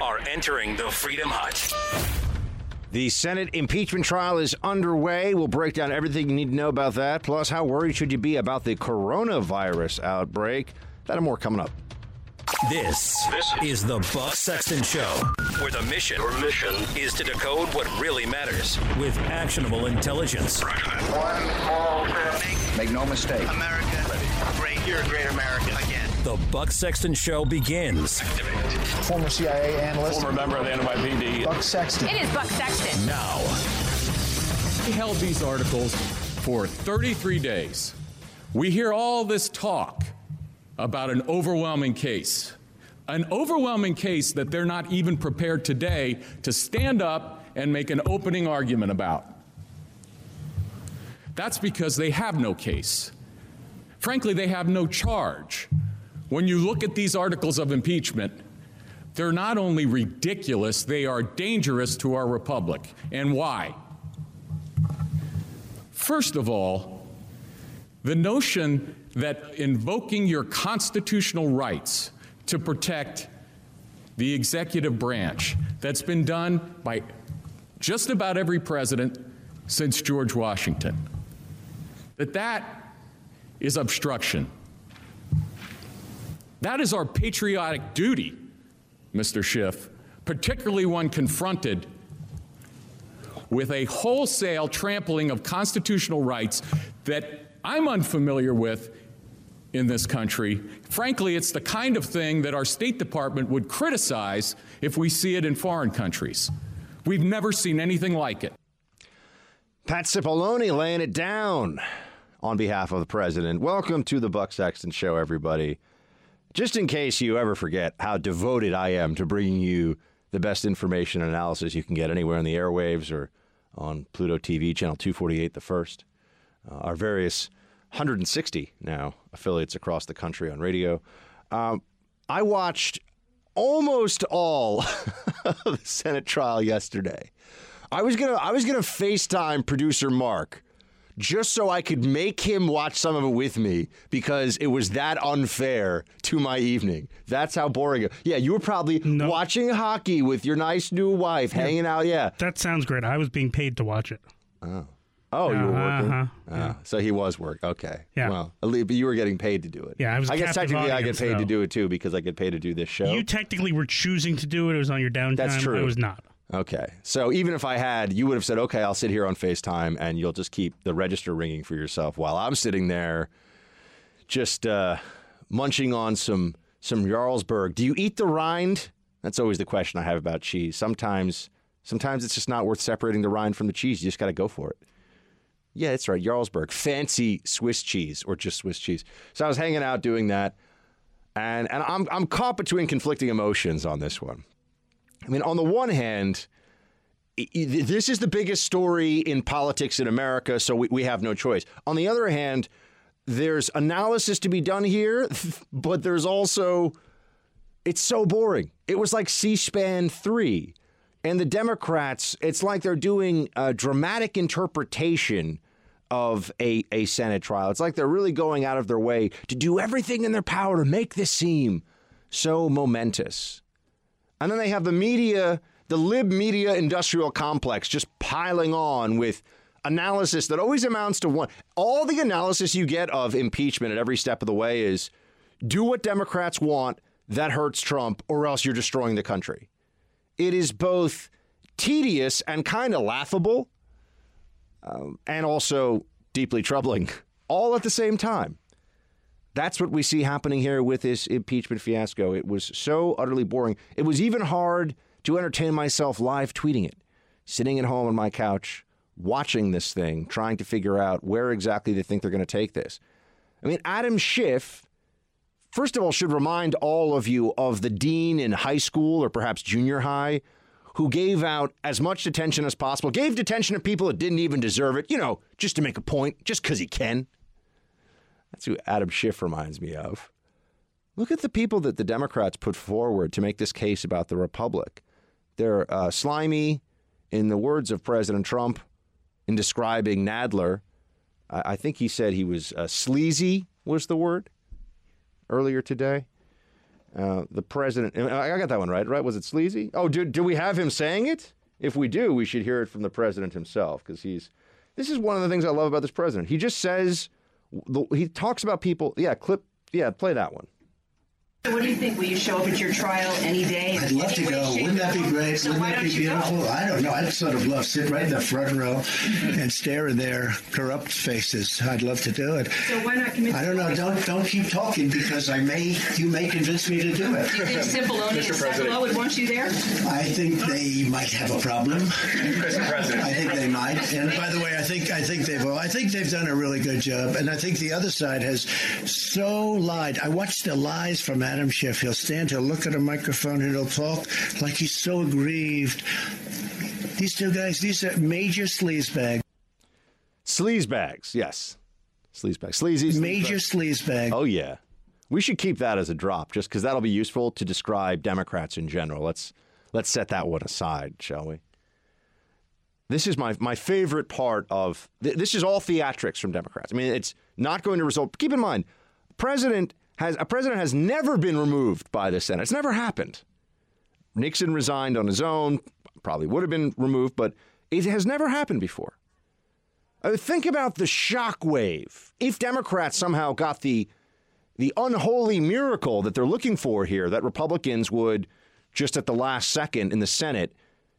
are entering the Freedom Hut. The Senate impeachment trial is underway. We'll break down everything you need to know about that. Plus, how worried should you be about the coronavirus outbreak? That and more coming up. This, this is the Buck Sexton Show, where the mission, Your mission is to decode what really matters with actionable intelligence. One small step. Make no mistake. America, great. You're a great American again. The Buck Sexton Show begins Former CIA analyst. Former member of the NYPD. Buck Sexton. It is Buck Sexton. now. We held these articles for 33 days. We hear all this talk about an overwhelming case. An overwhelming case that they're not even prepared today to stand up and make an opening argument about. That's because they have no case. Frankly, they have no charge. When you look at these articles of impeachment, they're not only ridiculous, they are dangerous to our republic. And why? First of all, the notion that invoking your constitutional rights to protect the executive branch that's been done by just about every president since George Washington that that is obstruction that is our patriotic duty Mr. Schiff particularly when confronted with a wholesale trampling of constitutional rights that I'm unfamiliar with in this country. Frankly, it's the kind of thing that our State Department would criticize if we see it in foreign countries. We've never seen anything like it. Pat Cipollone laying it down on behalf of the president. Welcome to the Buck Sexton Show, everybody. Just in case you ever forget how devoted I am to bringing you the best information and analysis you can get anywhere on the airwaves or on Pluto TV, channel 248, the first. Uh, our various 160 now affiliates across the country on radio. Um, I watched almost all of the Senate trial yesterday. I was gonna I was gonna FaceTime producer Mark just so I could make him watch some of it with me because it was that unfair to my evening. That's how boring it. Yeah, you were probably No. watching hockey with your nice new wife, hanging out. Yeah. That sounds great. I was being paid to watch it. Oh, Oh, you were working. Uh-huh. Ah, So he was work. Okay. Yeah. Well, at least, but you were getting paid to do it. Yeah, I was I guess technically I get audience, paid to do it too because I get paid to do this show. You technically were choosing to do it. It was on your downtime. That's true. I was not. Okay. So even if I had, you would have said, okay, I'll sit here on FaceTime and you'll just keep the register ringing for yourself while I'm sitting there just uh, munching on some some Jarlsberg. Do you eat the rind? That's always the question I have about cheese. Sometimes sometimes it's just not worth separating the rind from the cheese. You just got to go for it. Yeah, that's right. Jarlsberg, fancy Swiss cheese or just Swiss cheese. So I was hanging out doing that, and and I'm I'm caught between conflicting emotions on this one. I mean, on the one hand, this is the biggest story in politics in America, so we, we have no choice. On the other hand, there's analysis to be done here, but there's also, it's so boring. It was like C SPAN 3. And the Democrats, it's like they're doing a dramatic interpretation of a, a Senate trial. It's like they're really going out of their way to do everything in their power to make this seem so momentous. And then they have the media, the lib media industrial complex just piling on with analysis that always amounts to one. All the analysis you get of impeachment at every step of the way is do what Democrats want, that hurts Trump, or else you're destroying the country. It is both tedious and kind of laughable um, and also deeply troubling all at the same time. That's what we see happening here with this impeachment fiasco. It was so utterly boring. It was even hard to entertain myself live tweeting it, sitting at home on my couch, watching this thing, trying to figure out where exactly they think they're going to take this. I mean, Adam Schiff, first of all, should remind all of you of the dean in high school or perhaps junior high who gave out as much detention as possible, gave detention to people that didn't even deserve it, you know, just to make a point, just because he can. That's who Adam Schiff reminds me of. Look at the people that the Democrats put forward to make this case about the Republic. They're uh, slimy, in the words of President Trump, in describing Nadler. I, I think he said he was uh, sleazy, was the word, earlier today. Uh, the president, I got that one right, right? Was it sleazy? Oh, do, do we have him saying it? If we do, we should hear it from the president himself because he's. This is one of the things I love about this president. He just says, he talks about people. Yeah, clip. Yeah, play that one. What do you think? Will you show up at your trial any day? I'd love to go. Wouldn't that be great? So Wouldn't that be you go? beautiful? I don't know. I'd sort of love sit right in the front row and stare at their corrupt faces. I'd love to do it. So why not commit? I don't know. Don't don't keep talking because I may you may convince me to do it. Do you think Cipollone and Sekulow would want you there? I think they might have a problem. Mr. President. I think they might. And by the way, I think I think they've I think they've done a really good job. And I think the other side has so lied. I watched the lies from Adam Schiff. He'll stand, he'll look at a microphone, and he'll talk like he's so aggrieved. These two guys, these are major sleazebags. Sleazebags, yes. Sleazebags. Sleazy. Major sleazebags. Oh, yeah. We should keep that as a drop just because that'll be useful to describe Democrats in general. Let's, let's set that one aside, shall we? This is my, my favorite part of th- this is all theatrics from Democrats. I mean, it's not going to result. Keep in mind, president has a president has never been removed by the Senate. It's never happened. Nixon resigned on his own, probably would have been removed, but it has never happened before. Uh, think about the shockwave if Democrats somehow got the the unholy miracle that they're looking for here that Republicans would just at the last second in the Senate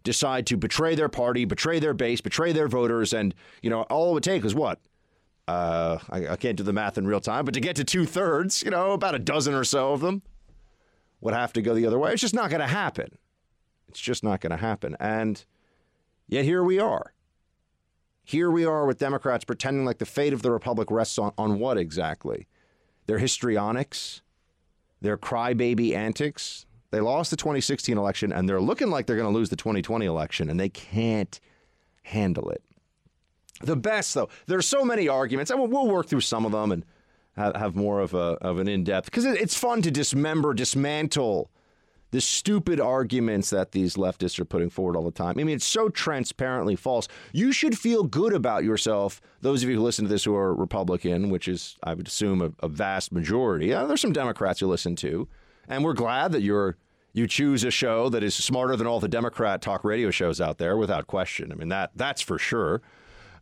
decide to betray their party, betray their base, betray their voters, and you know all it would take is what uh, I, I can't do the math in real time, but to get to two thirds, you know, about a dozen or so of them would have to go the other way. It's just not going to happen. It's just not going to happen. And yet here we are. Here we are with Democrats pretending like the fate of the Republic rests on, on what exactly? Their histrionics, their crybaby antics. They lost the 2016 election and they're looking like they're going to lose the 2020 election, and they can't handle it. The best, though, there are so many arguments, and we'll, work through some of them and have, have more of, a, of an in depth because it's fun to dismember, dismantle the stupid arguments that these leftists are putting forward all the time. I mean, it's so transparently false. You should feel good about yourself, those of you who listen to this who are Republican, which is, I would assume, a, a vast majority. Yeah, there's some Democrats you listen to, and we're glad that you're you choose a show that is smarter than all the Democrat talk radio shows out there, without question. I mean that that's for sure.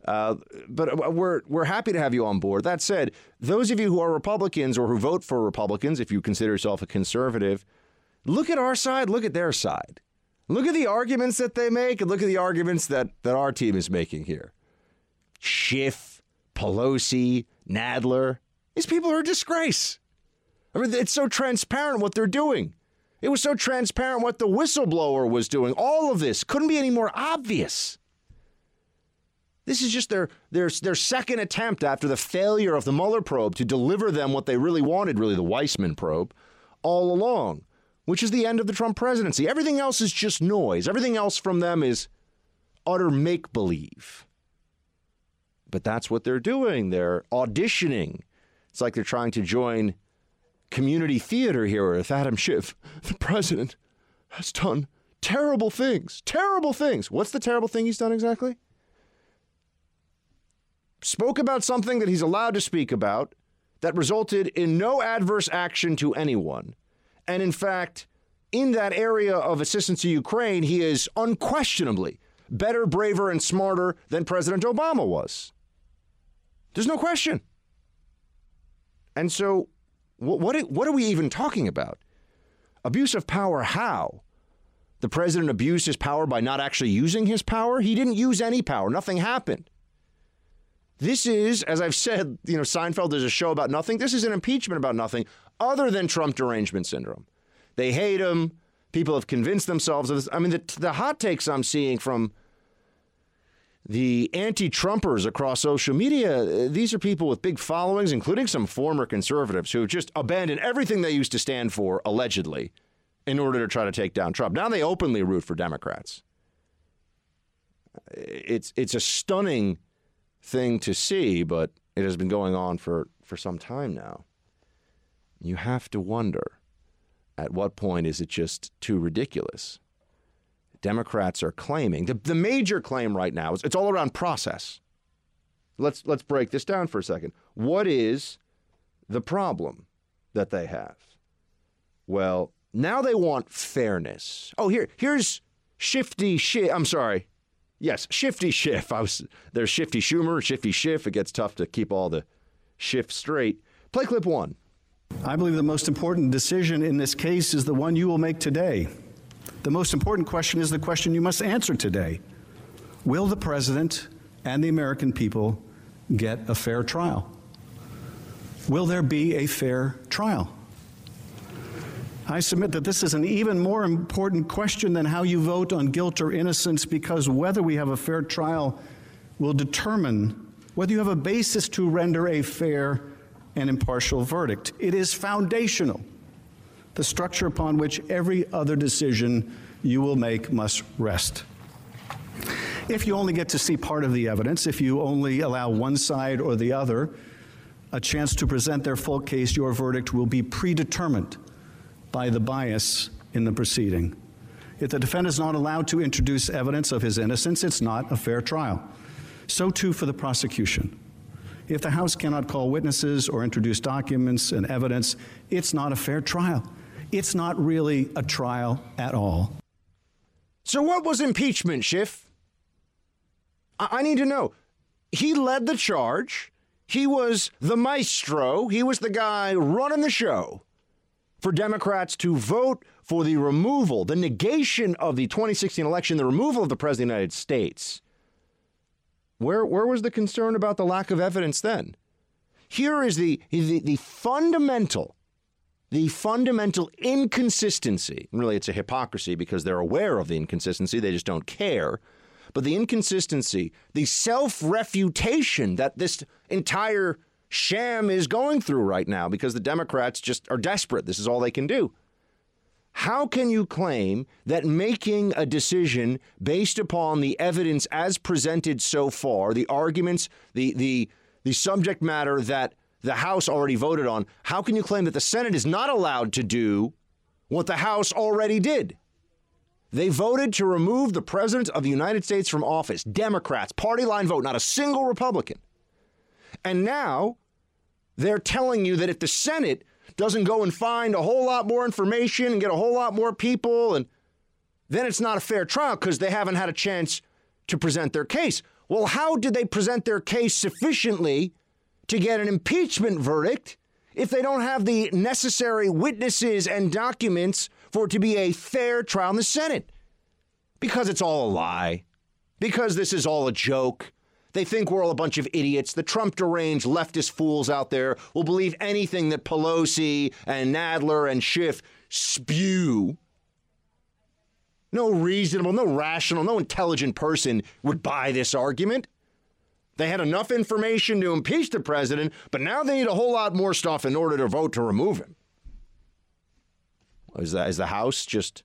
Uh, but we're we're happy to have you on board. That said, those of you who are Republicans or who vote for Republicans, if you consider yourself a conservative, look at our side, look at their side. Look at the arguments that they make, and look at the arguments that, that our team is making here. Schiff, Pelosi, Nadler, these people are a disgrace. I mean, it's so transparent what they're doing. It was so transparent what the whistleblower was doing. All of this couldn't be any more obvious. This is just their, their, their second attempt after the failure of the Mueller probe to deliver them what they really wanted, really the Weissmann probe, all along, which is the end of the Trump presidency. Everything else is just noise. Everything else from them is utter make believe. But that's what they're doing. They're auditioning. It's like they're trying to join community theater here with Adam Schiff. The president has done terrible things. Terrible things. What's the terrible thing he's done exactly? Spoke about something that he's allowed to speak about that resulted in no adverse action to anyone. And in fact, in that area of assistance to Ukraine, he is unquestionably better, braver, and smarter than President Obama was. There's no question. And so, what, what, are we even talking about? Abuse of power, how? The president abused his power by not actually using his power? He didn't use any power, nothing happened. This is, as I've said, you know, Seinfeld is a show about nothing. This is an impeachment about nothing other than Trump derangement syndrome. They hate him. People have convinced themselves of this. I mean, the, the hot takes I'm seeing from the anti Trumpers across social media, uh, these are people with big followings, including some former conservatives who have just abandoned everything they used to stand for, allegedly, in order to try to take down Trump. Now they openly root for Democrats. Uh, it's, it's a stunning thing to see, but it has been going on for, for some time now. You have to wonder at what point is it just too ridiculous? Democrats are claiming the, the major claim right now is it's all around process. Let's let's break this down for a second. What is the problem that they have? Well, now they want fairness. Oh, here, here's Shifty Schiff. I'm sorry. Yes, Shifty Schiff. I was there's Shifty Schumer, Shifty Schiff. It gets tough to keep all the shifts straight. Play clip one. I believe the most important decision in this case is the one you will make today. The most important question is the question you must answer today. Will the president and the American people get a fair trial? Will there be a fair trial? I submit that this is an even more important question than how you vote on guilt or innocence because whether we have a fair trial will determine whether you have a basis to render a fair and impartial verdict. It is foundational, the structure upon which every other decision you will make must rest. If you only get to see part of the evidence, if you only allow one side or the other a chance to present their full case, your verdict will be predetermined by the bias in the proceeding. If the defendant is not allowed to introduce evidence of his innocence, it's not a fair trial. So, too, for the prosecution. If the House cannot call witnesses or introduce documents and evidence, it's not a fair trial. It's not really a trial at all. So, what was impeachment, Schiff? I, I need to know. He led the charge. He was the maestro. He was the guy running the show for Democrats to vote for the removal, the negation of the 2016 election, the removal of the President of the United States. Where, where was the concern about the lack of evidence then? Here is the, the, the fundamental, the fundamental inconsistency. Really, it's a hypocrisy because they're aware of the inconsistency, they just don't care. But the inconsistency, the self refutation that this entire sham is going through right now because the Democrats just are desperate. This is all they can do. How can you claim that making a decision based upon the evidence as presented so far, the arguments, the the the subject matter that the House already voted on, how can you claim that the Senate is not allowed to do what the House already did? They voted to remove the President of the United States from office. Democrats, party line vote, not a single Republican. And now they're telling you that if the Senate doesn't go and find a whole lot more information and get a whole lot more people, and then it's not a fair trial because they haven't had a chance to present their case. Well, how did they present their case sufficiently to get an impeachment verdict if they don't have the necessary witnesses and documents for it to be a fair trial in the Senate? Because it's all a lie. Because this is all a joke. They think we're all a bunch of idiots. The Trump deranged leftist fools out there will believe anything that Pelosi and Nadler and Schiff spew. No reasonable, no rational, no intelligent person would buy this argument. They had enough information to impeach the president, but now they need a whole lot more stuff in order to vote to remove him. Is, is the House just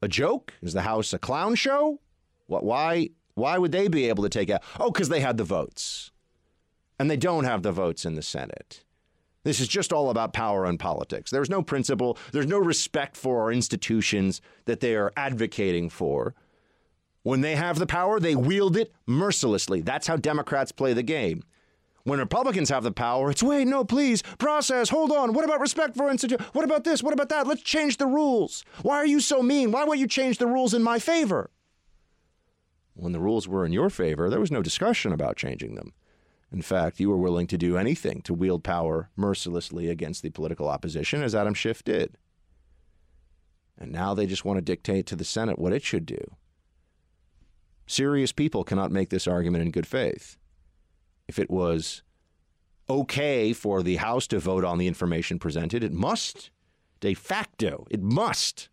a joke? Is the House a clown show? What, why, why would they be able to take out? Oh, because they had the votes. And they don't have the votes in the Senate. This is just all about power and politics. There's no principle, there's no respect for our institutions that they are advocating for. When they have the power, they wield it mercilessly. That's how Democrats play the game. When Republicans have the power, it's wait, no, please, process, hold on. What about respect for institutions? What about this? What about that? Let's change the rules. Why are you so mean? Why won't you change the rules in my favor? When the rules were in your favor, there was no discussion about changing them. In fact, you were willing to do anything to wield power mercilessly against the political opposition, as Adam Schiff did. And now they just want to dictate to the Senate what it should do. Serious people cannot make this argument in good faith. If it was okay for the House to vote on the information presented, it must, de facto, it must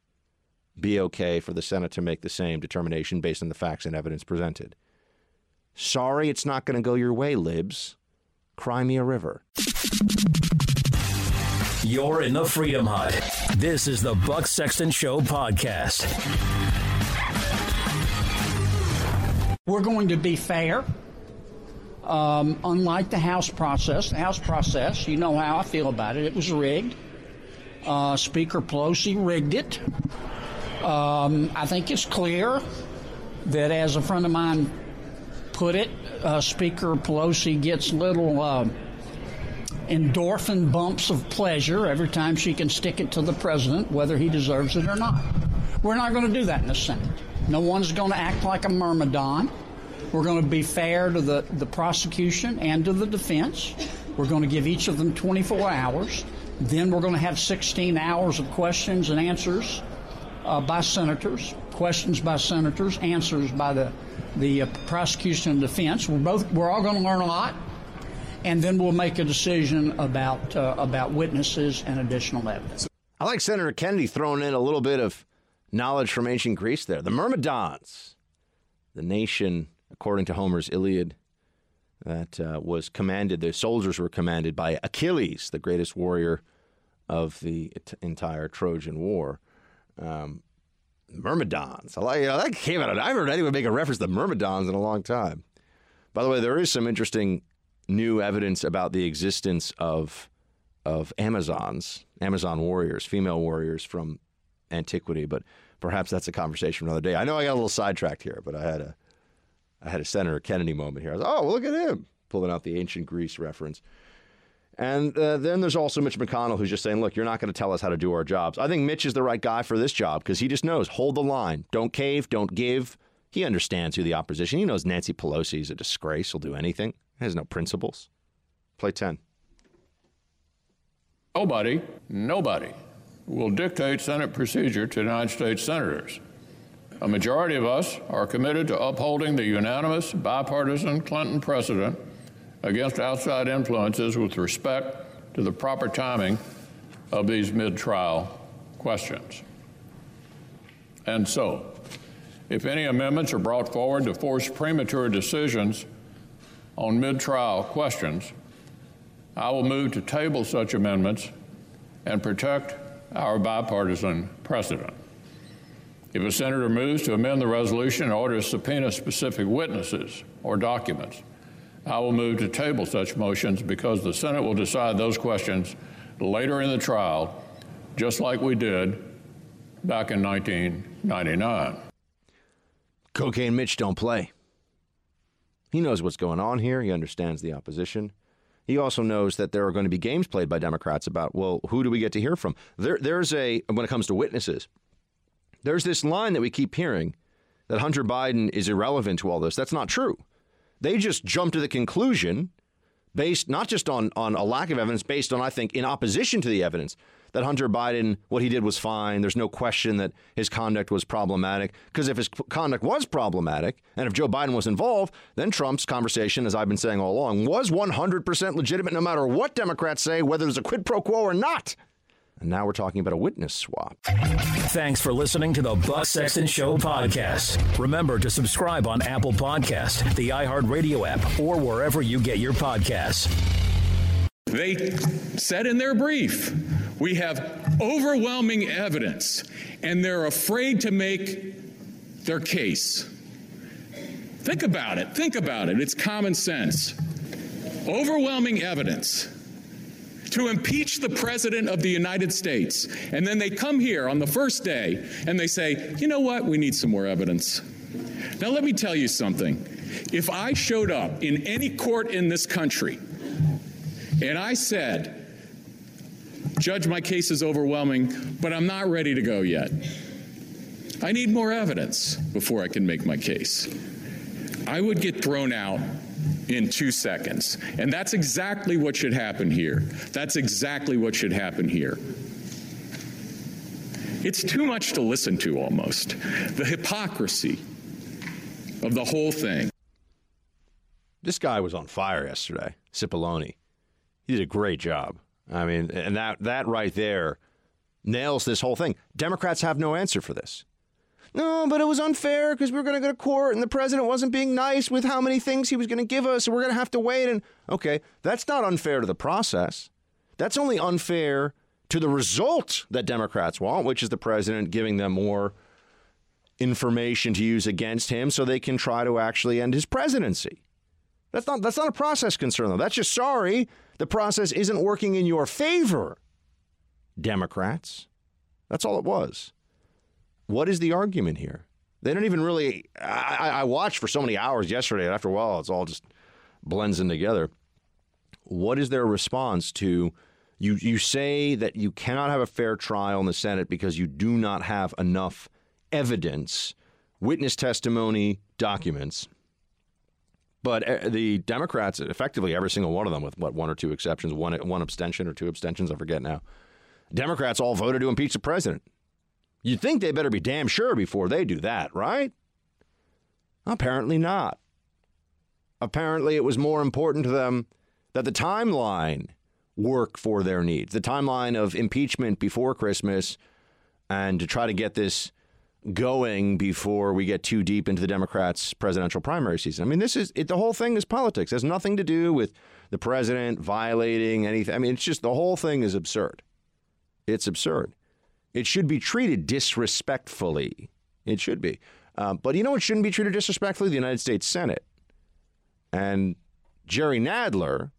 be okay for the Senate to make the same determination based on the facts and evidence presented. Sorry, it's not going to go your way, libs. Cry me a river. You're in the Freedom Hut. This is the Buck Sexton Show podcast. We're going to be fair. Um, unlike the House process, the House process, you know how I feel about it. It was rigged. Uh, Speaker Pelosi rigged it. Um, I think it's clear that, as a friend of mine put it, uh, Speaker Pelosi gets little uh, endorphin bumps of pleasure every time she can stick it to the president, whether he deserves it or not. We're not going to do that in the Senate. No one's going to act like a myrmidon. We're going to be fair to the, the prosecution and to the defense. We're going to give each of them 24 hours. Then we're going to have 16 hours of questions and answers uh, by senators, questions by senators, answers by the the uh, prosecution and defense. We're both we're all going to learn a lot, and then we'll make a decision about uh, about witnesses and additional evidence. I like Senator Kennedy throwing in a little bit of knowledge from ancient Greece there. The Myrmidons, the nation, according to Homer's Iliad, that uh, was commanded, the soldiers were commanded by Achilles, the greatest warrior of the entire Trojan War. Um, Myrmidons. I like you know, that came out. Of, I haven't heard anyone make a reference to Myrmidons in a long time. By the way, there is some interesting new evidence about the existence of of Amazons, Amazon warriors, female warriors from antiquity, but perhaps that's a conversation for another day. I know I got a little sidetracked here, but I had a I had a Senator Kennedy moment here. I was, oh, well, look at him pulling out the ancient Greece reference. And uh, then there's also Mitch McConnell who's just saying, look, you're not going to tell us how to do our jobs. I think Mitch is the right guy for this job because he just knows hold the line, don't cave, don't give. He understands who the opposition. He knows Nancy Pelosi is a disgrace. He'll do anything. He has no principles. Play 10. Nobody, nobody will dictate Senate procedure to United States senators. A majority of us are committed to upholding the unanimous bipartisan Clinton precedent against outside influences with respect to the proper timing of these mid trial questions. And so, if any amendments are brought forward to force premature decisions on mid trial questions, I will move to table such amendments and protect our bipartisan precedent. If a senator moves to amend the resolution in order to subpoena specific witnesses or documents, I will move to table such motions because the Senate will decide those questions later in the trial, just like we did back in 1999. Cocaine Mitch don't play. He knows what's going on here. He understands the opposition. He also knows that there are going to be games played by Democrats about, well, who do we get to hear from? There, there's a, when it comes to witnesses, there's this line that we keep hearing that Hunter Biden is irrelevant to all this. That's not true. They just jump to the conclusion, based not just on, on a lack of evidence, based on, I think, in opposition to the evidence, that Hunter Biden, what he did was fine. There's no question that his conduct was problematic. Because if his conduct was problematic, and if Joe Biden was involved, then Trump's conversation, as I've been saying all along, was 100% legitimate no matter what Democrats say, whether there's a quid pro quo or not. And now we're talking about a witness swap. Thanks for listening to the Buck Sexton Show podcast. Remember to subscribe on Apple Podcast, the iHeartRadio app, or wherever you get your podcasts. They said in their brief, we have overwhelming evidence, and they're afraid to make their case. Think about it. Think about it. It's common sense. Overwhelming evidence to impeach the President of the United States. And then they come here on the first day and they say, you know what, we need some more evidence. Now, let me tell you something. If I showed up in any court in this country and I said, Judge, my case is overwhelming, but I'm not ready to go yet. I need more evidence before I can make my case. I would get thrown out in two seconds. And that's exactly what should happen here. That's exactly what should happen here. It's too much to listen to almost. The hypocrisy of the whole thing. This guy was on fire yesterday, Cipollone. He did a great job. I mean, and that that right there nails this whole thing. Democrats have no answer for this. No, but it was unfair because we were going to go to court and the president wasn't being nice with how many things he was going to give us, and we're going to have to wait. And okay, that's not unfair to the process. That's only unfair to the result that Democrats want, which is the president giving them more information to use against him so they can try to actually end his presidency. That's not that's not a process concern though. That's just sorry, the process isn't working in your favor. Democrats. That's all it was. What is the argument here? They don't even really. I, I watched for so many hours yesterday, and after a while, it's all just blends in together. what is their response to you? You say that you cannot have a fair trial in the Senate because you do not have enough evidence, witness testimony, documents. But uh, the Democrats, effectively every single one of them, with what one or two exceptions, one one abstention or two abstentions, I forget now. Democrats all voted to impeach the president. You'd think they better be damn sure before they do that, right? Apparently not. Apparently, it was more important to them that the timeline work for their needs, the timeline of impeachment before Christmas, and to try to get this going before we get too deep into the Democrats' presidential primary season. I mean, this is it, the whole thing is politics. It has nothing to do with the president violating anything. I mean, it's just the whole thing is absurd. It's absurd. It should be treated disrespectfully. It should be. Um, but you know what shouldn't be treated disrespectfully? The United States Senate. And Jerry Nadler,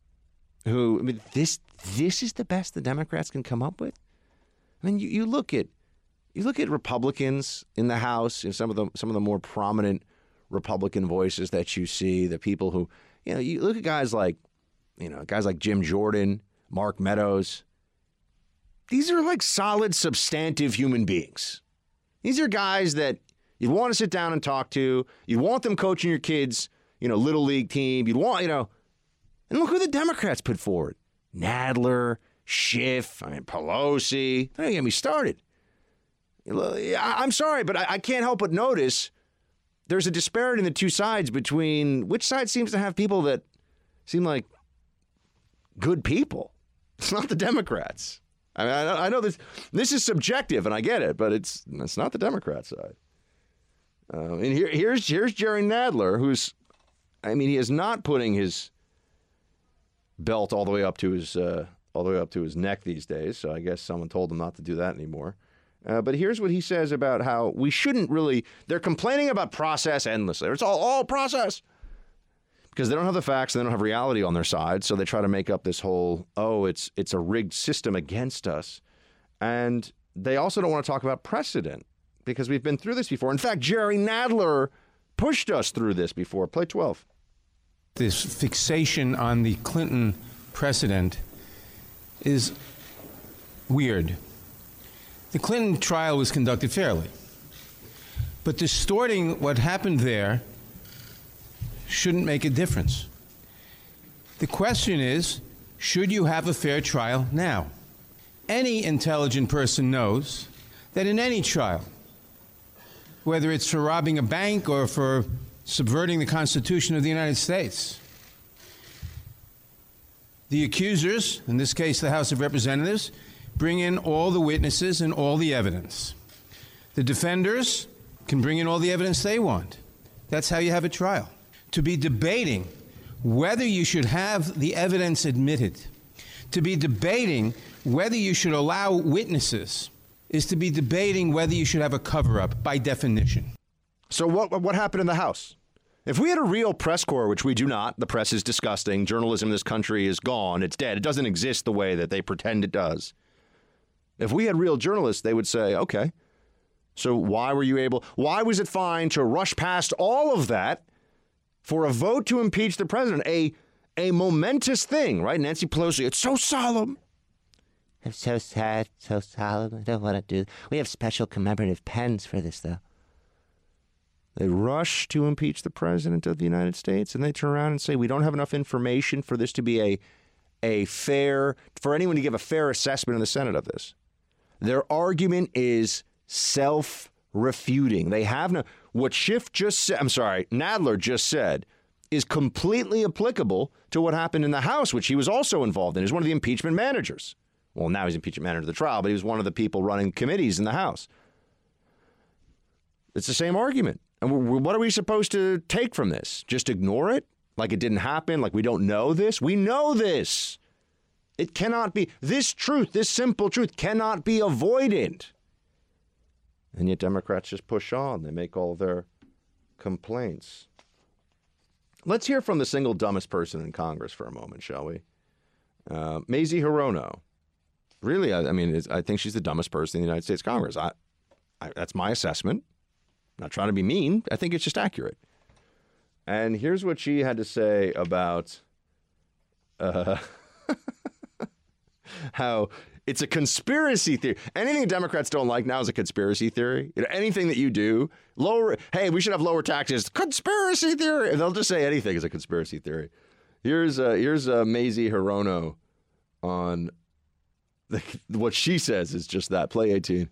who I mean, this this is the best the Democrats can come up with. I mean, you, you look at you look at Republicans in the House, and some of the some of the more prominent Republican voices that you see, the people who you know, you look at guys like you know guys like Jim Jordan, Mark Meadows. These are like solid, substantive human beings. These are guys that you'd want to sit down and talk to. You want them coaching your kids you know, little league team. You'd want, you know, and look who the Democrats put forward: Nadler, Schiff, I mean Pelosi. Don't get me started. I'm sorry, but I can't help but notice there's a disparity in the two sides between which side seems to have people that seem like good people. It's not the Democrats. I mean, I know this this is subjective, and I get it, but it's it's not the Democrat side. Uh, and here, here's here's Jerry Nadler, who's I mean, he is not putting his belt all the way up to his uh, all the way up to his neck these days. So I guess someone told him not to do that anymore. Uh, but here's what he says about how we shouldn't really. They're complaining about process endlessly. It's all all process because they don't have the facts, and they don't have reality on their side. So they try to make up this whole oh, it's it's a rigged system against us, and they also don't want to talk about precedent because we've been through this before. In fact, Jerry Nadler pushed us through this before. Play 12. This fixation on the Clinton precedent is weird. The Clinton trial was conducted fairly. But distorting what happened there shouldn't make a difference. The question is should you have a fair trial now? Any intelligent person knows that in any trial, whether it's for robbing a bank or for subverting the Constitution of the United States. The accusers, in this case the House of Representatives, bring in all the witnesses and all the evidence. The defenders can bring in all the evidence they want. That's how you have a trial. To be debating whether you should have the evidence admitted, to be debating whether you should allow witnesses is to be debating whether you should have a cover up by definition. So, what, what happened in the House? If we had a real press corps, which we do not, the press is disgusting. Journalism in this country is gone. It's dead. It doesn't exist the way that they pretend it does. If we had real journalists, they would say, okay, so why were you able, why was it fine to rush past all of that for a vote to impeach the president? A, a momentous thing, right? Nancy Pelosi, it's so solemn. I'm so sad, so solemn. I don't want to do. We have special commemorative pens for this, though. They rush to impeach the president of the United States, and they turn around and say, "We don't have enough information for this to be a a fair for anyone to give a fair assessment in the Senate of this." Their argument is self-refuting. They have no what Schiff just said. I'm sorry, Nadler just said is completely applicable to what happened in the House, which he was also involved in. He's one of the impeachment managers. Well, now he's impeachment manager of the trial, but he was one of the people running committees in the House. It's the same argument. And what are we supposed to take from this? Just ignore it? Like it didn't happen? Like we don't know this? We know this. It cannot be. This truth, this simple truth, cannot be avoided. And yet Democrats just push on. They make all their complaints. Let's hear from the single dumbest person in Congress for a moment, shall we? Uh, Mazie Hirono really, I, I mean, I think she's the dumbest person in the United States Congress. I, I, that's my assessment. I'm not trying to be mean. I think it's just accurate. And here's what she had to say about uh, how it's a conspiracy theory. Anything Democrats don't like now is a conspiracy theory. You know, anything that you do, lower. Hey, we should have lower taxes. Conspiracy theory. They'll just say anything is a conspiracy theory. Here's uh, here's uh, Mazie Hirono on the, what she says is just that. Play 18.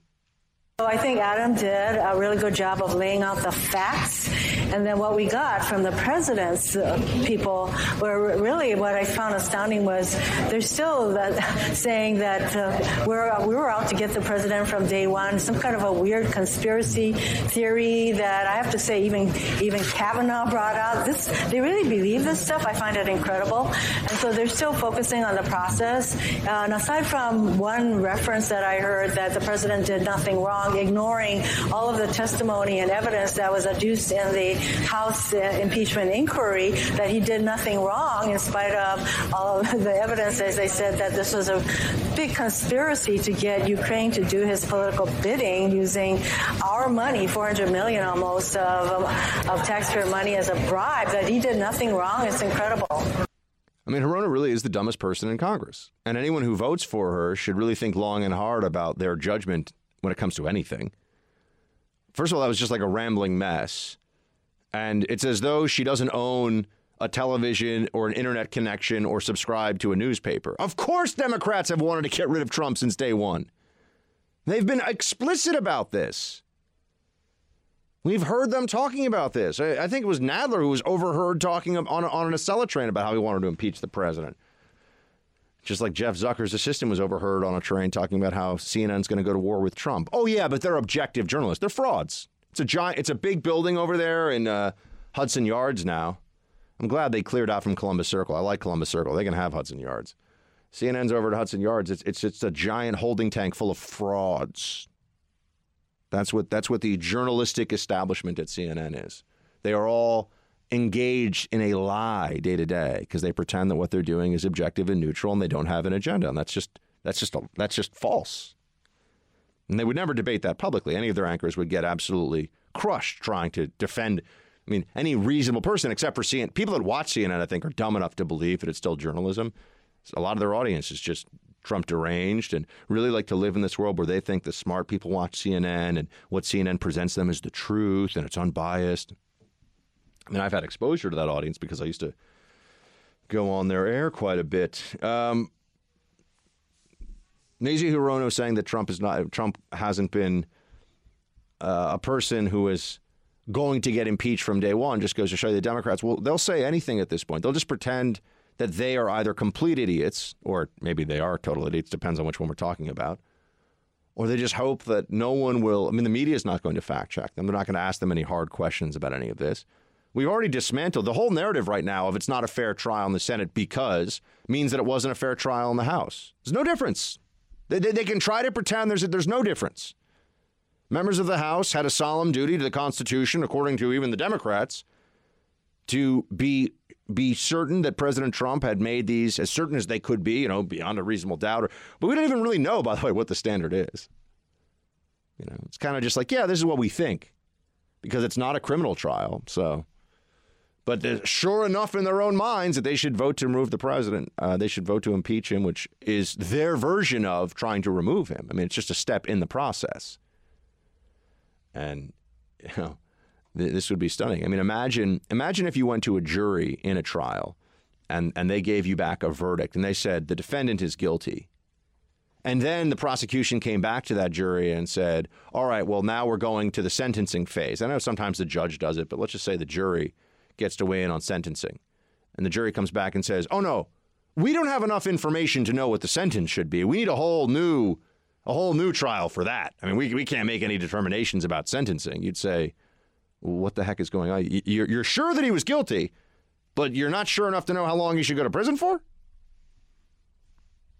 So I think Adam did a really good job of laying out the facts. And then what we got from the president's uh, people were really what I found astounding was they're still that, saying that uh, we're, we were out to get the president from day one, some kind of a weird conspiracy theory that I have to say even even Kavanaugh brought out. This They really believe this stuff. I find it incredible. And so they're still focusing on the process. Uh, and aside from one reference that I heard that the president did nothing wrong, ignoring all of the testimony and evidence that was adduced in the House uh, impeachment inquiry that he did nothing wrong in spite of all of the evidence, as they said, that this was a big conspiracy to get Ukraine to do his political bidding using our money, 400 million almost of, of taxpayer money as a bribe, that he did nothing wrong. It's incredible. I mean, Hirono really is the dumbest person in Congress. And anyone who votes for her should really think long and hard about their judgment when it comes to anything. First of all, that was just like a rambling mess. And it's as though she doesn't own a television or an internet connection or subscribe to a newspaper. Of course, Democrats have wanted to get rid of Trump since day one. They've been explicit about this. We've heard them talking about this. I, think it was Nadler who was overheard talking on, on an Acela train about how he wanted to impeach the president. Just like Jeff Zucker's assistant was overheard on a train talking about how CNN's going to go to war with Trump. Oh yeah, but they're objective journalists. They're frauds. It's a giant. It's a big building over there in uh, Hudson Yards now. I'm glad they cleared out from Columbus Circle. I like Columbus Circle. They can have Hudson Yards. CNN's over at Hudson Yards. It's it's it's a giant holding tank full of frauds. That's what that's what the journalistic establishment at CNN is. They are all engaged in a lie day to day because they pretend that what they're doing is objective and neutral and they don't have an agenda and that's just that's just a, that's just false. And they would never debate that publicly. Any of their anchors would get absolutely crushed trying to defend. I mean, any reasonable person, except for CNN, people that watch CNN, I think, are dumb enough to believe that it's still journalism. A lot of their audience is just Trump deranged and really like to live in this world where they think the smart people watch CNN and what CNN presents them is the truth and it's unbiased. I mean, I've had exposure to that audience because I used to go on their air quite a bit. Um, Mazie Hirono saying that Trump is not Trump hasn't been uh, a person who is going to get impeached from day one just goes to show you the Democrats. Well, they'll say anything at this point. They'll just pretend that they are either complete idiots or maybe they are total idiots. Depends on which one we're talking about. Or they just hope that no one will. I mean, the media is not going to fact check them. They're not going to ask them any hard questions about any of this. We've already dismantled the whole narrative right now of it's not a fair trial in the Senate because means that it wasn't a fair trial in the House. There's no difference. They, they, they can try to pretend there's, there's no difference. Members of the House had a solemn duty to the Constitution, according to even the Democrats, to be be certain that President Trump had made these as certain as they could be, you know, beyond a reasonable doubt. Or, but we don't even really know, by the way, what the standard is. You know, it's kind of just like, yeah, this is what we think, because it's not a criminal trial. So but sure enough, in their own minds, that they should vote to remove the president. Uh, they should vote to impeach him, which is their version of trying to remove him. I mean, it's just a step in the process. And you know, th- this would be stunning. I mean, imagine imagine if you went to a jury in a trial, and and they gave you back a verdict, and they said the defendant is guilty. And then the prosecution came back to that jury and said, all right, well, now we're going to the sentencing phase. I know sometimes the judge does it, but let's just say the jury gets to weigh in on sentencing. And the jury comes back and says, "Oh no, we don't have enough information to know what the sentence should be. We need a whole new a whole new trial for that. I mean, we we can't make any determinations about sentencing." You'd say, "What the heck is going on? You're, you're sure that he was guilty, but you're not sure enough to know how long he should go to prison for?"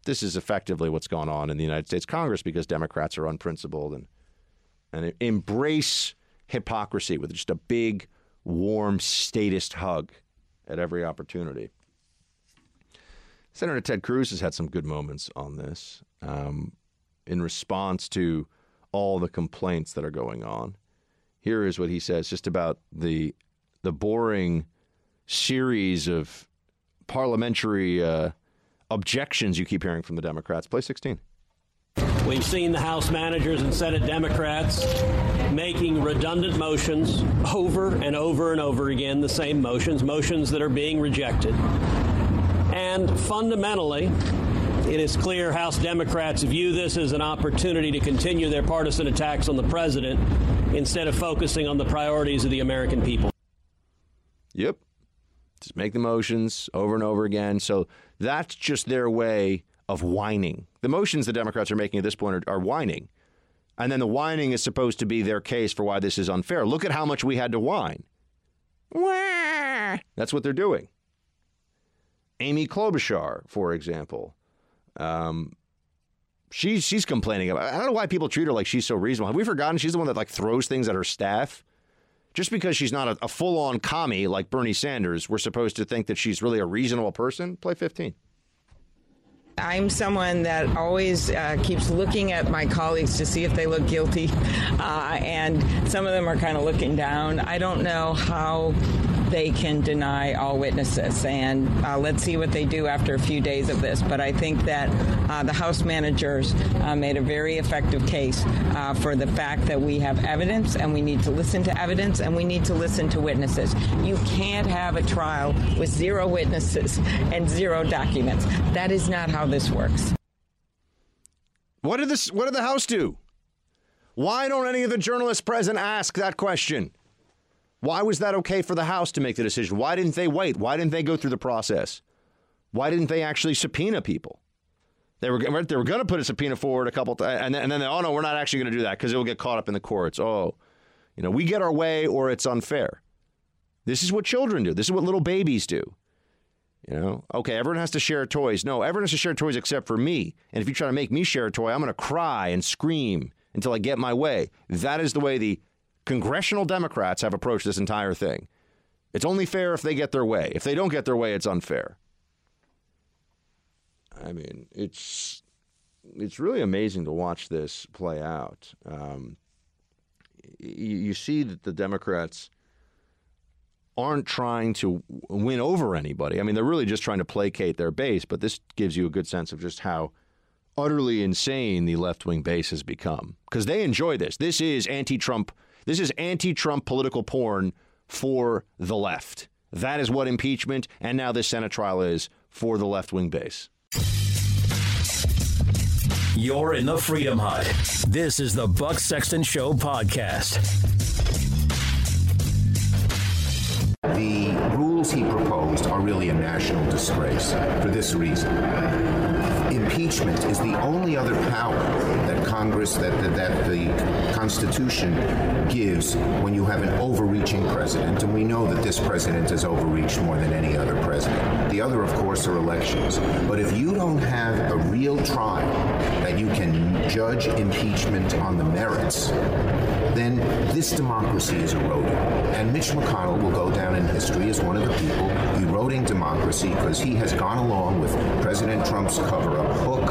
This is effectively what's going on in the United States Congress because Democrats are unprincipled and and embrace hypocrisy with just a big warm statist hug at every opportunity. Senator Ted Cruz has had some good moments on this um, in response to all the complaints that are going on. Here is what he says just about the the boring series of parliamentary uh, objections you keep hearing from the Democrats. Play 16. We've seen the House managers and Senate Democrats making redundant motions over and over and over again, the same motions, motions that are being rejected. And fundamentally, it is clear House Democrats view this as an opportunity to continue their partisan attacks on the president instead of focusing on the priorities of the American people. Yep. Just make the motions over and over again. So that's just their way of whining. The motions the Democrats are making at this point are, are whining. And then the whining is supposed to be their case for why this is unfair. Look at how much we had to whine. Wah! That's what they're doing. Amy Klobuchar, for example, um, she's she's complaining about. I don't know why people treat her like she's so reasonable. Have we forgotten she's the one that like throws things at her staff? Just because she's not a, a full-on commie like Bernie Sanders, we're supposed to think that she's really a reasonable person. Play 15. I'm someone that always uh, keeps looking at my colleagues to see if they look guilty, uh, and some of them are kind of looking down. I don't know how they can deny all witnesses, and uh, let's see what they do after a few days of this. But I think that uh, the House managers uh, made a very effective case uh, for the fact that we have evidence, and we need to listen to evidence, and we need to listen to witnesses. You can't have a trial with zero witnesses and zero documents. That is not how this works. What did this? What did the House do? Why don't any of the journalists present ask that question? Why was that okay for the House to make the decision? Why didn't they wait? Why didn't they go through the process? Why didn't they actually subpoena people? They were they were going to put a subpoena forward a couple times, and then, and then they, oh no, we're not actually going to do that because it will get caught up in the courts. Oh, you know, we get our way or it's unfair. This is what children do. This is what little babies do. You know, okay, everyone has to share toys. No, everyone has to share toys except for me. And if you try to make me share a toy, I'm going to cry and scream until I get my way. That is the way the congressional Democrats have approached this entire thing. It's only fair if they get their way. If they don't get their way, it's unfair. I mean, it's it's really amazing to watch this play out. Um, you, see that the Democrats aren't trying to win over anybody. I mean, they're really just trying to placate their base, but this gives you a good sense of just how utterly insane the left wing base has become because they enjoy this. This is anti Trump. This is anti Trump political porn for the left. That is what impeachment and now this Senate trial is for the left wing base. You're in the Freedom Hut. This is the Buck Sexton Show podcast. The rules he proposed are really a national disgrace for this reason. Impeachment is the only other power that Congress, that, that, that the Constitution gives when you have an overreaching president, and we know that this president has overreached more than any other president. The other, of course, are elections. But if you don't have a real trial that you can judge impeachment on the merits, then this democracy is eroding. And Mitch McConnell will go down in history as one of the people eroding democracy because he has gone along with President Trump's cover up hook,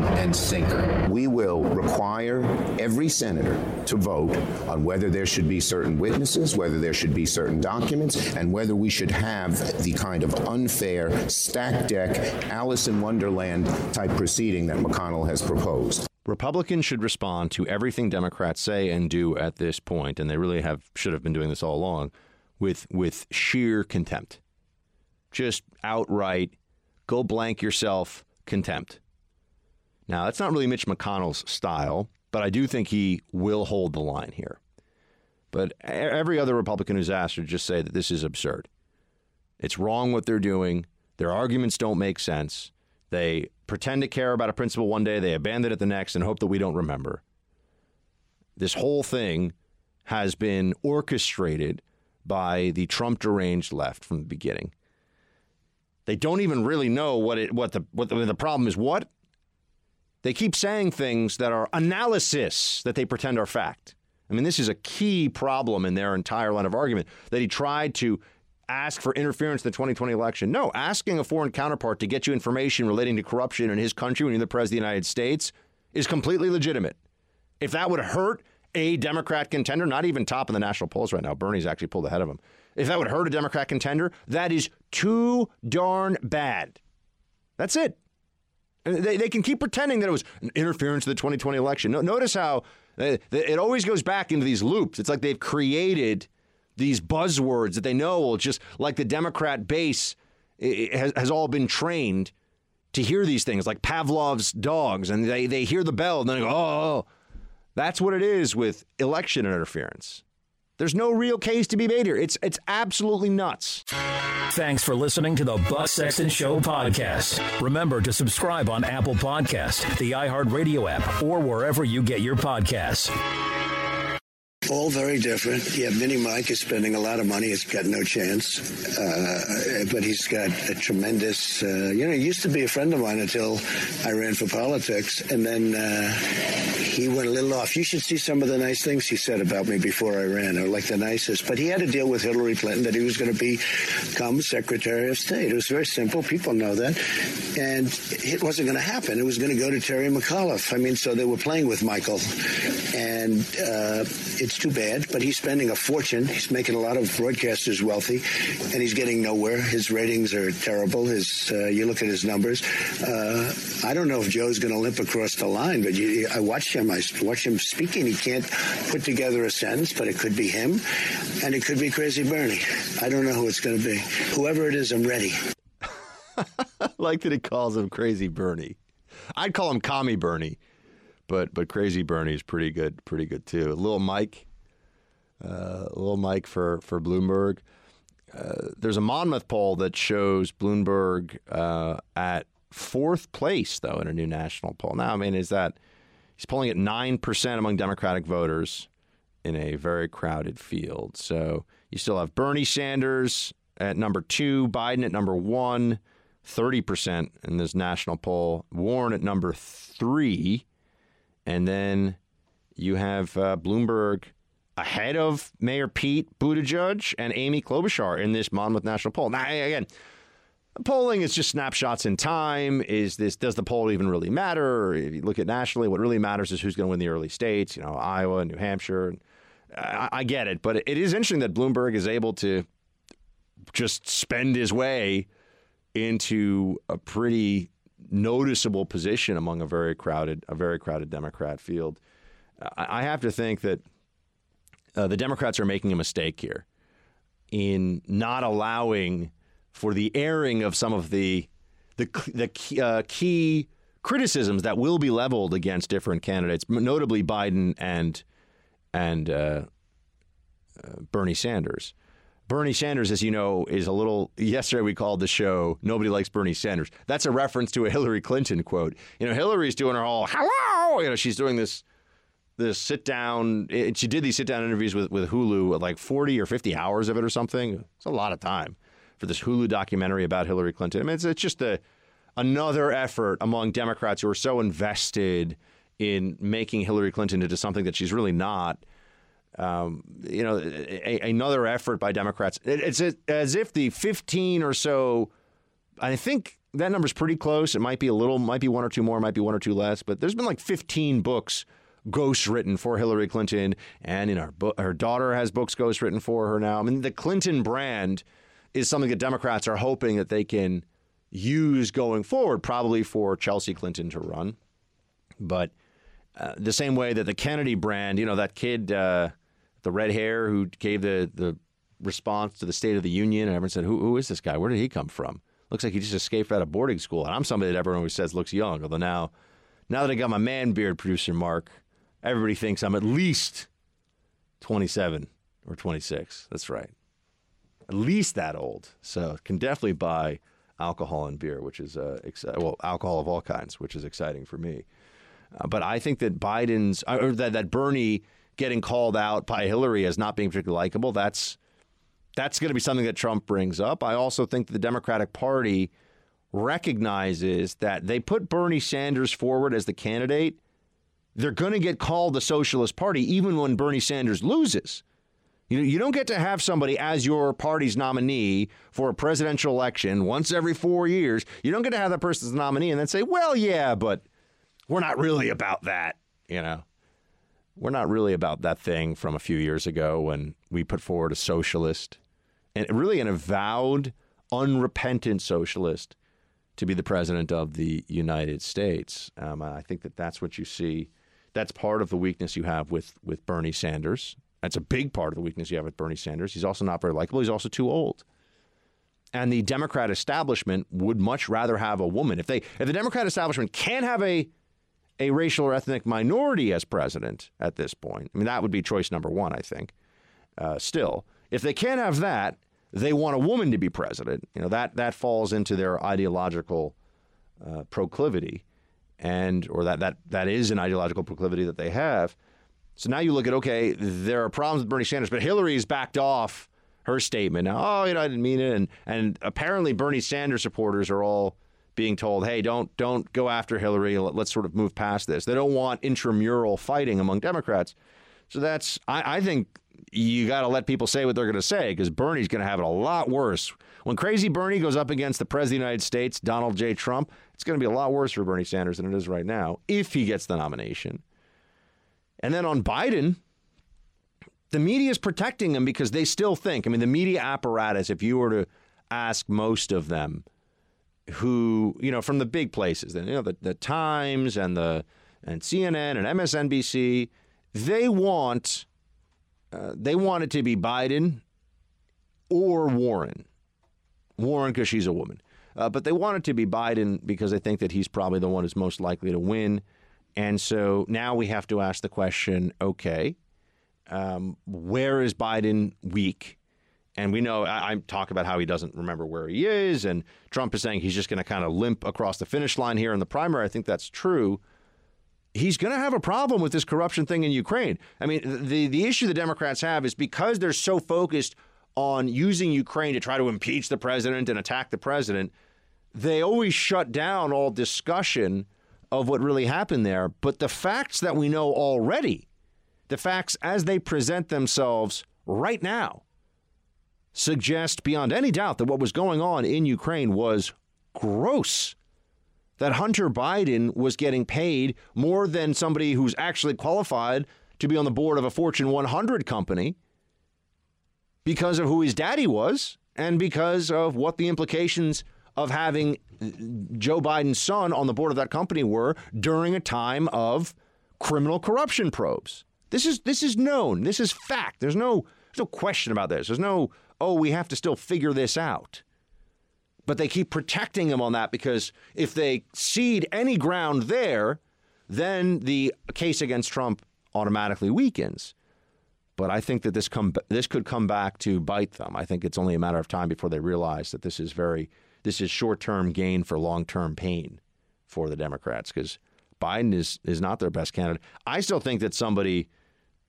line, and sinker. We will require every senator to vote on whether there should be certain witnesses, whether there should be certain documents, and whether we should have the kind of unfair, stack deck, Alice in Wonderland type proceeding that McConnell has proposed. Republicans should respond to everything Democrats say and do at this point, and they really have should have been doing this all along, with with sheer contempt. Just outright, go blank yourself contempt. Now that's not really Mitch McConnell's style, but I do think he will hold the line here. But every other Republican who's asked would just say that this is absurd. It's wrong what they're doing. Their arguments don't make sense. They pretend to care about a principle one day, they abandon it the next, and hope that we don't remember. This whole thing has been orchestrated by the Trump deranged left from the beginning. They don't even really know what it what the what the, the problem is. What they keep saying things that are analysis that they pretend are fact. I mean, this is a key problem in their entire line of argument that he tried to ask for interference in the 2020 election. No, asking a foreign counterpart to get you information relating to corruption in his country when you're the president of the United States is completely legitimate. If that would hurt a Democrat contender, not even top in the national polls right now, Bernie's actually pulled ahead of him. If that would hurt a Democrat contender, that is too darn bad. That's it. They, they can keep pretending that it was an interference with the 2020 election. No, notice how uh, it always goes back into these loops. It's like they've created these buzzwords that they know will just, like the Democrat base has, has all been trained to hear these things, like Pavlov's dogs, and they, they hear the bell and then they go, oh, that's what it is with election interference. There's no real case to be made here. It's it's absolutely nuts. Thanks for listening to the Buck Sexton Show podcast. Remember to subscribe on Apple Podcast, the iHeartRadio app, or wherever you get your podcasts. All very different. Yeah, Mini Mike is spending a lot of money. He's got no chance. Uh, but he's got a tremendous, uh, you know, he used to be a friend of mine until I ran for politics. And then uh, he went a little off. You should see some of the nice things he said about me before I ran, or like the nicest. But he had to deal with Hillary Clinton that he was going to become Secretary of State. It was very simple. People know that. And it wasn't going to happen. It was going to go to Terry McAuliffe. I mean, so they were playing with Michael. And uh, it's too bad, but he's spending a fortune. He's making a lot of broadcasters wealthy, and he's getting nowhere. His ratings are terrible. His uh, you look at his numbers. Uh, I don't know if Joe's going to limp across the line, but you, I watched him. I watched him speaking. He can't put together a sentence, but it could be him, and it could be Crazy Bernie. I don't know who it's going to be. Whoever it is, I'm ready. I like that he calls him Crazy Bernie. I'd call him Commie Bernie, but but Crazy Bernie is pretty good, pretty good too. Little Mike, uh, little Mike for for Bloomberg. Uh, there's a Monmouth poll that shows Bloomberg uh, at fourth place, though, in a new national poll. Now, I mean, is that he's polling at nine percent among Democratic voters in a very crowded field. So you still have Bernie Sanders at number two, Biden at number one. 30% in this national poll. Warren at number three. And then you have uh, Bloomberg ahead of Mayor Pete Buttigieg and Amy Klobuchar in this Monmouth national poll. Now, again, polling is just snapshots in time. Is this does the poll even really matter? If you look at nationally, what really matters is who's going to win the early states. You know, Iowa, New Hampshire. I, I get it, but it is interesting that Bloomberg is able to just spend his way into a pretty noticeable position among a very crowded, a very crowded Democrat field. I, have to think that uh, the Democrats are making a mistake here in not allowing for the airing of some of the the the key, uh, key criticisms that will be leveled against different candidates, notably Biden and and uh, uh, Bernie Sanders. Bernie Sanders, as you know, is a little. Yesterday we called the show "Nobody Likes Bernie Sanders." That's a reference to a Hillary Clinton quote. You know, Hillary's doing her whole "hello." You know, she's doing this this sit down. She did these sit down interviews with with Hulu, like forty or fifty hours of it or something. It's a lot of time for this Hulu documentary about Hillary Clinton. I mean, it's, it's just a another effort among Democrats who are so invested in making Hillary Clinton into something that she's really not. Um, you know, a, another effort by Democrats. It, it's as if the 15 or so, I think that number's pretty close. It might be a little, might be one or two more, might be one or two less, but there's been like 15 books ghost written for Hillary Clinton, and in our bo- her daughter has books ghost written for her now. I mean, the Clinton brand is something that Democrats are hoping that they can use going forward, probably for Chelsea Clinton to run. But uh, the same way that the Kennedy brand, you know, that kid, uh, the red hair who gave the, the response to the State of the Union, and everyone said, who, who is this guy? Where did he come from? Looks like he just escaped out of boarding school. And I'm somebody that everyone always says looks young, although now, now that I got my man beard, producer Mark, everybody thinks I'm at least 27 or 26. That's right. At least that old. So can definitely buy alcohol and beer, which is uh, ex- well, alcohol of all kinds, which is exciting for me. Uh, but I think that Biden's or that, that Bernie getting called out by Hillary as not being particularly likable, that's that's going to be something that Trump brings up. I also think the Democratic Party recognizes that they put Bernie Sanders forward as the candidate. They're going to get called the Socialist Party even when Bernie Sanders loses. You know, you don't get to have somebody as your party's nominee for a presidential election once every four years. You don't get to have that person as nominee and then say, well, yeah, but we're not really about that. You know, we're not really about that thing from a few years ago when we put forward a socialist and really an avowed, unrepentant socialist to be the president of the United States. Um, I think that that's what you see. That's part of the weakness you have with with Bernie Sanders. That's a big part of the weakness you have with Bernie Sanders. He's also not very likable. He's also too old. And the Democrat establishment would much rather have a woman. If they if the Democrat establishment can't have a a racial or ethnic minority as president at this point, I mean that would be choice number one, I think. Uh, still, if they can't have that, they want a woman to be president. You know that that falls into their ideological uh, proclivity, and or that that that is an ideological proclivity that they have. So now you look at okay, there are problems with Bernie Sanders, but Hillary's backed off her statement. Now, oh, you know, I didn't mean it, and and apparently Bernie Sanders supporters are all being told, hey, don't don't go after Hillary. Let's sort of move past this. They don't want intramural fighting among Democrats. So that's I, I think you got to let people say what they're going to say because Bernie's going to have it a lot worse. When crazy Bernie goes up against the President of the United States, Donald J. Trump, it's going to be a lot worse for Bernie Sanders than it is right now if he gets the nomination. And then on Biden, the media is protecting him because they still think, I mean, the media apparatus, if you were to ask most of them, who, you know, from the big places, you know, the, the Times and the and CNN and MSNBC, they want uh, they want it to be Biden or Warren. Warren because she's a woman. Uh, but they want it to be Biden because they think that he's probably the one who's most likely to win. And so now we have to ask the question okay, um, where is Biden weak? And we know I, I, talk about how he doesn't remember where he is, and Trump is saying he's just going to kind of limp across the finish line here in the primary. I think that's true he's going to have a problem with this corruption thing in Ukraine. I mean, the the issue the Democrats have is because they're so focused on using Ukraine to try to impeach the president and attack the president, they always shut down all discussion of what really happened there. But the facts that we know already, the facts as they present themselves right now, suggest beyond any doubt that what was going on in Ukraine was gross that Hunter Biden was getting paid more than somebody who's actually qualified to be on the board of a Fortune 100 company because of who his daddy was and because of what the implications of having Joe Biden's son on the board of that company were during a time of criminal corruption probes. This is this is known. This is fact. There's no there's no question about this. There's no oh we have to still figure this out but they keep protecting him on that because if they cede any ground there, then the case against Trump automatically weakens. But I think that this come this could come back to bite them. I think it's only a matter of time before they realize that this is very this is short term gain for long term pain for the Democrats because Biden is is not their best candidate. I still think that somebody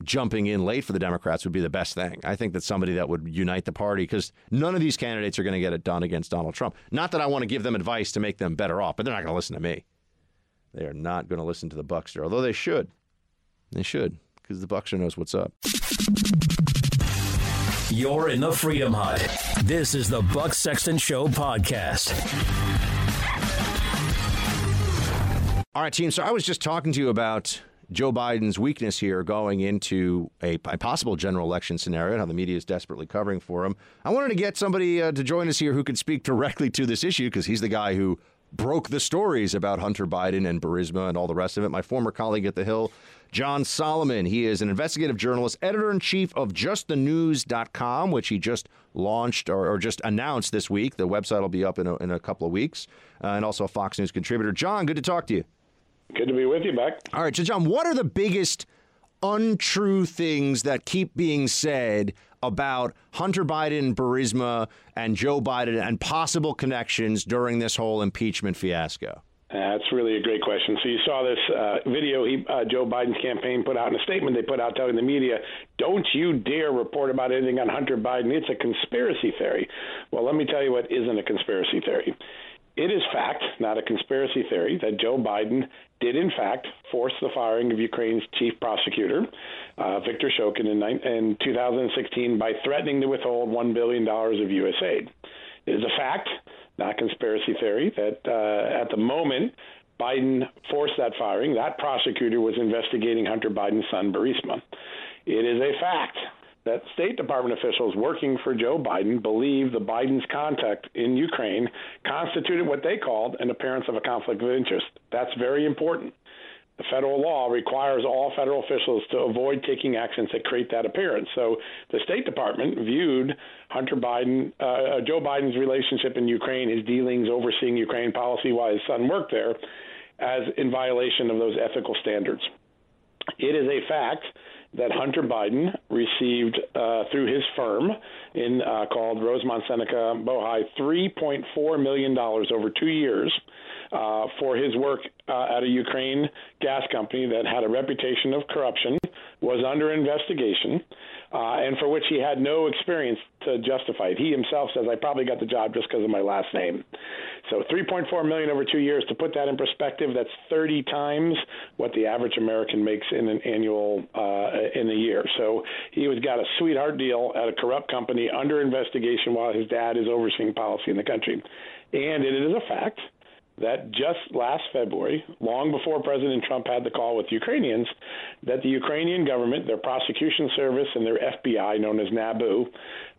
jumping in late for the Democrats would be the best thing. I think that somebody that would unite the party because none of these candidates are going to get it done against Donald Trump. Not that I want to give them advice to make them better off, but they're not going to listen to me. They are not going to listen to the Buckster, although they should. They should because the Buckster knows what's up. You're in the Freedom Hut. This is the Buck Sexton Show podcast. All right, team. So I was just talking to you about Joe Biden's weakness here going into a, a, possible general election scenario, and how the media is desperately covering for him. I wanted to get somebody uh, to join us here who could speak directly to this issue because he's the guy who broke the stories about Hunter Biden and Burisma and all the rest of it. My former colleague at The Hill, John Solomon. He is an investigative journalist, editor in chief of justthenews.com, which he just launched or, or, just announced this week. The website will be up in a, in a couple of weeks, uh, and also a Fox News contributor. John, good to talk to you. Good to be with you, Buck. All right, so John, what are the biggest untrue things that keep being said about Hunter Biden, Burisma, and Joe Biden and possible connections during this whole impeachment fiasco? That's really a great question. So you saw this uh, video he, uh, Joe Biden's campaign put out in a statement they put out telling the media, "Don't you dare report about anything on Hunter Biden. It's a conspiracy theory." Well, let me tell you what isn't a conspiracy theory. It is fact, not a conspiracy theory, that Joe Biden did, in fact, force the firing of Ukraine's chief prosecutor, uh, Viktor Shokin, in, in 2016 by threatening to withhold $1 billion of U.S. aid. It is a fact, not conspiracy theory, that uh, at the moment, Biden forced that firing. That prosecutor was investigating Hunter Biden's son, Burisma. It is a fact that State Department officials working for Joe Biden believe the Biden's contact in Ukraine constituted what they called an appearance of a conflict of interest. That's very important. The federal law requires all federal officials to avoid taking actions that create that appearance. So the State Department viewed Hunter Biden, uh, Joe Biden's relationship in Ukraine, his dealings overseeing Ukraine policy while his son worked there, as in violation of those ethical standards. It is a fact that Hunter Biden received uh, through his firm in uh, called Rosemont Seneca Bohai $3.4 million over two years uh, for his work uh, at a Ukraine gas company that had a reputation of corruption, was under investigation, uh, and for which he had no experience to justify it. He himself says, "I probably got the job just because of my last name." So 3.4 million over two years. To put that in perspective, that's 30 times what the average American makes in an annual uh, in a year. So he was got a sweetheart deal at a corrupt company under investigation while his dad is overseeing policy in the country. And it is a fact that just last February, long before President Trump had the call with Ukrainians, that the Ukrainian government, their prosecution service, and their FBI, known as NABU,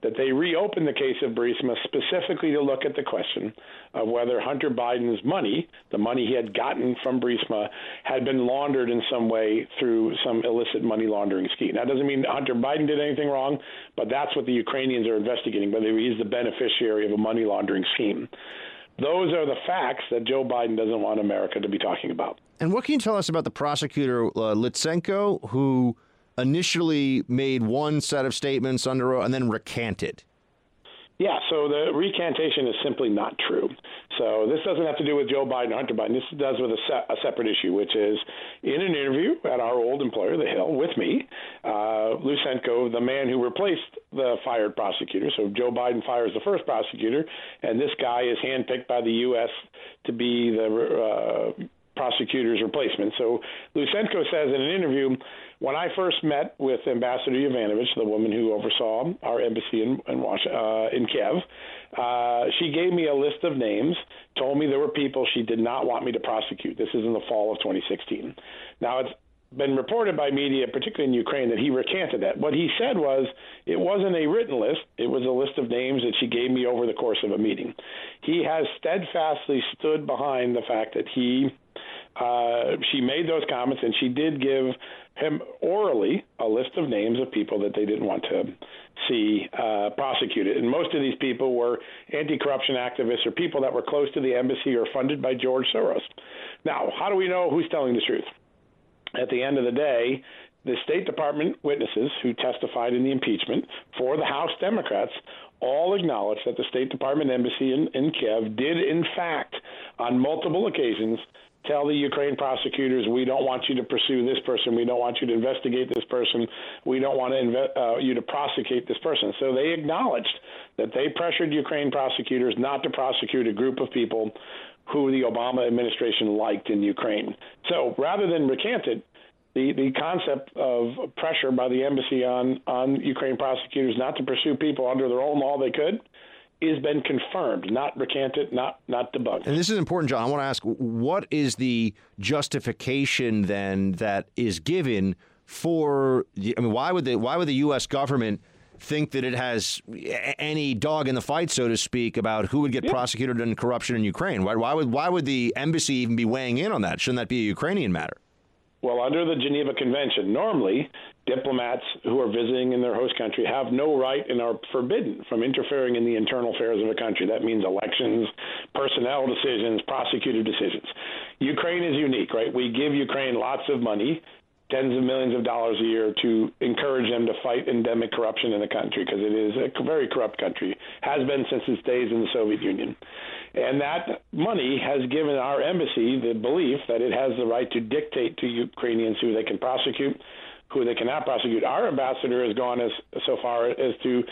that they reopened the case of Burisma specifically to look at the question of whether Hunter Biden's money, the money he had gotten from Burisma, had been laundered in some way through some illicit money laundering scheme. That doesn't mean Hunter Biden did anything wrong, but that's what the Ukrainians are investigating, whether he's the beneficiary of a money laundering scheme. Those are the facts that Joe Biden doesn't want America to be talking about. And what can you tell us about the prosecutor uh, Lutsenko, who initially made one set of statements under and then recanted? Yeah, so the recantation is simply not true. So this doesn't have to do with Joe Biden or Hunter Biden. This does with a, se- a separate issue, which is in an interview at our old employer, The Hill, with me, uh, Lutsenko, the man who replaced the fired prosecutor. So Joe Biden fires the first prosecutor, and this guy is handpicked by the U.S. to be the uh, prosecutor's replacement. So Lutsenko says in an interview, when I first met with Ambassador Yovanovitch, the woman who oversaw our embassy in in, uh, in Kiev, uh, she gave me a list of names, told me there were people she did not want me to prosecute. This is in the fall of 2016. Now it's been reported by media, particularly in Ukraine, that he recanted that. What he said was it wasn't a written list, it was a list of names that she gave me over the course of a meeting. He has steadfastly stood behind the fact that he uh, she made those comments, and she did give him orally a list of names of people that they didn't want to see uh, prosecuted. And most of these people were anti corruption activists or people that were close to the embassy or funded by George Soros. Now, how do we know who's telling the truth? At the end of the day, the State Department witnesses who testified in the impeachment for the House Democrats all acknowledged that the State Department embassy in, in Kiev did, in fact, on multiple occasions, tell the Ukraine prosecutors, we don't want you to pursue this person, we don't want you to investigate this person, we don't want to inve- uh, you to prosecute this person. So they acknowledged that they pressured Ukraine prosecutors not to prosecute a group of people who the Obama administration liked in Ukraine. So rather than recant it, the, the concept of pressure by the embassy on, on Ukraine prosecutors not to pursue people under their own law they could has been confirmed, not recanted, not not debunked. And this is important, John. I want to ask, what is the justification then that is given for? I mean, why would the why would the U.S. government? think that it has any dog in the fight, so to speak, about who would get yeah. prosecuted in corruption in Ukraine. Why, why, would why would the embassy even be weighing in on that? Shouldn't that be a Ukrainian matter? Well, under the Geneva Convention, normally diplomats who are visiting in their host country have no right and are forbidden from interfering in the internal affairs of a country. That means elections, personnel decisions, prosecutive decisions. Ukraine is unique, right? We give Ukraine lots of money tens of millions of dollars a year to encourage them to fight endemic corruption in the country because it is a very corrupt country, has been since its days in the Soviet Union. And that money has given our embassy the belief that it has the right to dictate to Ukrainians who they can prosecute, who they cannot prosecute. Our ambassador has gone as so far as to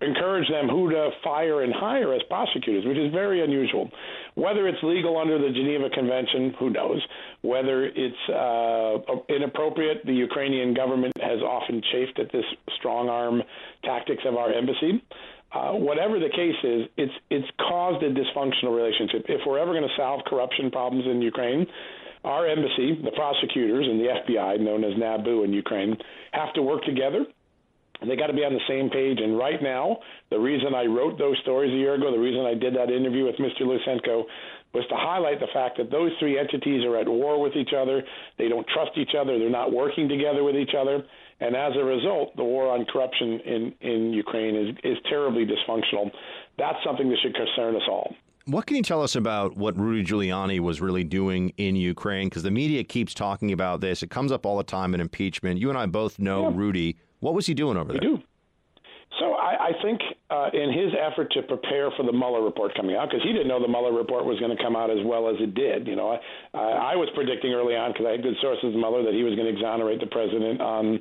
encourage them who to fire and hire as prosecutors, which is very unusual. Whether it's legal under the Geneva Convention, who knows? Whether it's uh, inappropriate, the Ukrainian government has often chafed at this strong arm tactics of our embassy. Uh, whatever the case is, it's it's caused a dysfunctional relationship. If we're ever going to solve corruption problems in Ukraine, our embassy, the prosecutors, and the FBI, known as NABU in Ukraine, have to work together They got to be on the same page. And right now, the reason I wrote those stories a year ago, the reason I did that interview with Mr. Lutsenko was to highlight the fact that those three entities are at war with each other. They don't trust each other. They're not working together with each other. And as a result, the war on corruption in, in Ukraine is, is terribly dysfunctional. That's something that should concern us all. What can you tell us about what Rudy Giuliani was really doing in Ukraine? Because the media keeps talking about this. It comes up all the time in impeachment. You and I both know yeah. Rudy. What was he doing over there? do. So I, I think uh, in his effort to prepare for the Mueller report coming out, because he didn't know the Mueller report was going to come out as well as it did. You know, I, I was predicting early on because I had good sources in Mueller that he was going to exonerate the president on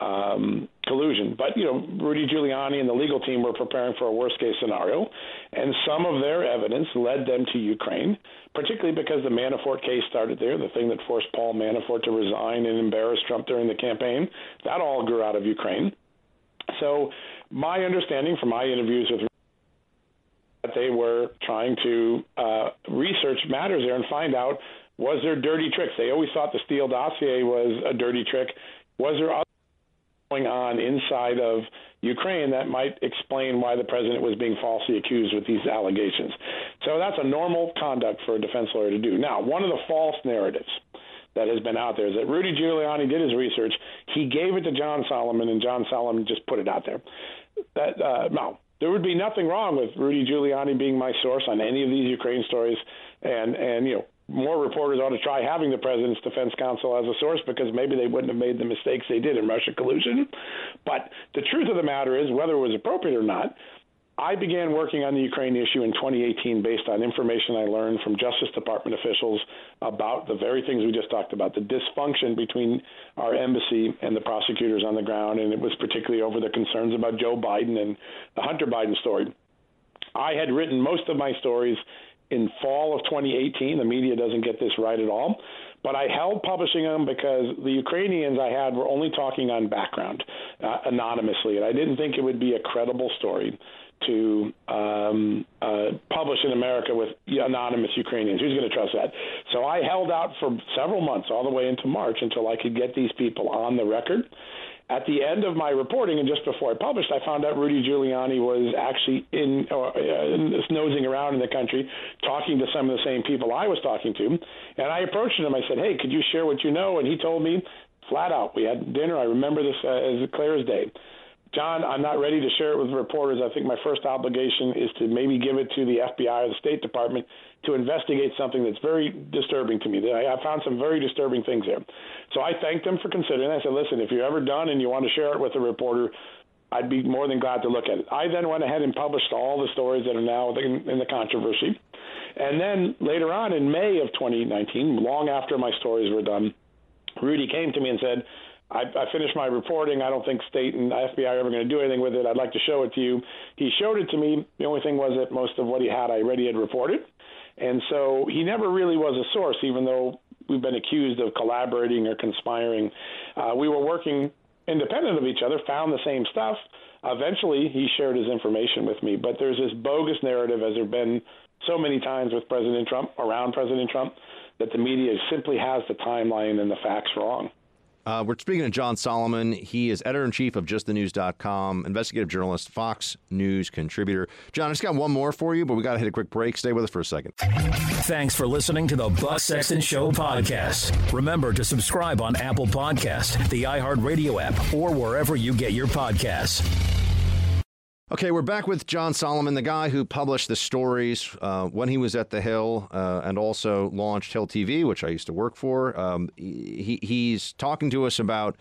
um, collusion. But you know, Rudy Giuliani and the legal team were preparing for a worst case scenario, and some of their evidence led them to Ukraine, particularly because the Manafort case started there, the thing that forced Paul Manafort to resign and embarrass Trump during the campaign. That all grew out of Ukraine. So, my understanding from my interviews with that they were trying to uh, research matters there and find out was there dirty tricks. They always thought the Steele dossier was a dirty trick. Was there other going on inside of Ukraine that might explain why the president was being falsely accused with these allegations. So that's a normal conduct for a defense lawyer to do. Now, one of the false narratives that has been out there is that Rudy Giuliani did his research. He gave it to John Solomon, and John Solomon just put it out there. That uh, no, there would be nothing wrong with Rudy Giuliani being my source on any of these Ukraine stories, and and you know more reporters ought to try having the president's defense counsel as a source because maybe they wouldn't have made the mistakes they did in Russia collusion. But the truth of the matter is, whether it was appropriate or not, I began working on the Ukraine issue in 2018 based on information I learned from Justice Department officials about the very things we just talked about, the dysfunction between our embassy and the prosecutors on the ground, and it was particularly over the concerns about Joe Biden and the Hunter Biden story. I had written most of my stories in fall of 2018. The media doesn't get this right at all. But I held publishing them because the Ukrainians I had were only talking on background uh, anonymously, and I didn't think it would be a credible story to um, uh, publish in America with anonymous Ukrainians. Who's going to trust that? So I held out for several months, all the way into March, until I could get these people on the record. At the end of my reporting, and just before I published, I found out Rudy Giuliani was actually in, uh, uh, nosing around in the country, talking to some of the same people I was talking to. And I approached him. I said, "Hey, could you share what you know?" And he told me flat out. We had dinner. I remember this uh, as clear as day. John, I'm not ready to share it with reporters. I think my first obligation is to maybe give it to the FBI or the State Department to investigate something that's very disturbing to me. I, found some very disturbing things there. So I thanked them for considering. I said, listen, if you're ever done and you want to share it with a reporter, I'd be more than glad to look at it. I then went ahead and published all the stories that are now in, in the controversy. And then later on in May of 2019, long after my stories were done, Rudy came to me and said, I, I finished my reporting. I don't think state and FBI are ever going to do anything with it. I'd like to show it to you. He showed it to me. The only thing was that most of what he had I already had reported. And so he never really was a source, even though we've been accused of collaborating or conspiring. Uh, we were working independent of each other, found the same stuff. Eventually, he shared his information with me. But there's this bogus narrative, as there have been so many times with President Trump, around President Trump, that the media simply has the timeline and the facts wrong. Uh, we're speaking to John Solomon. He is editor in chief of justthenews.com, investigative journalist, Fox News contributor. John, I just got one more for you, but we got to hit a quick break. Stay with us for a second. Thanks for listening to the Buck Sexton Show podcast. Remember to subscribe on Apple Podcast, the iHeartRadio app, or wherever you get your podcasts. Okay, we're back with John Solomon, the guy who published the stories uh, when he was at the Hill uh, and also launched Hill TV, which I used to work for. Um, he, he's talking to us about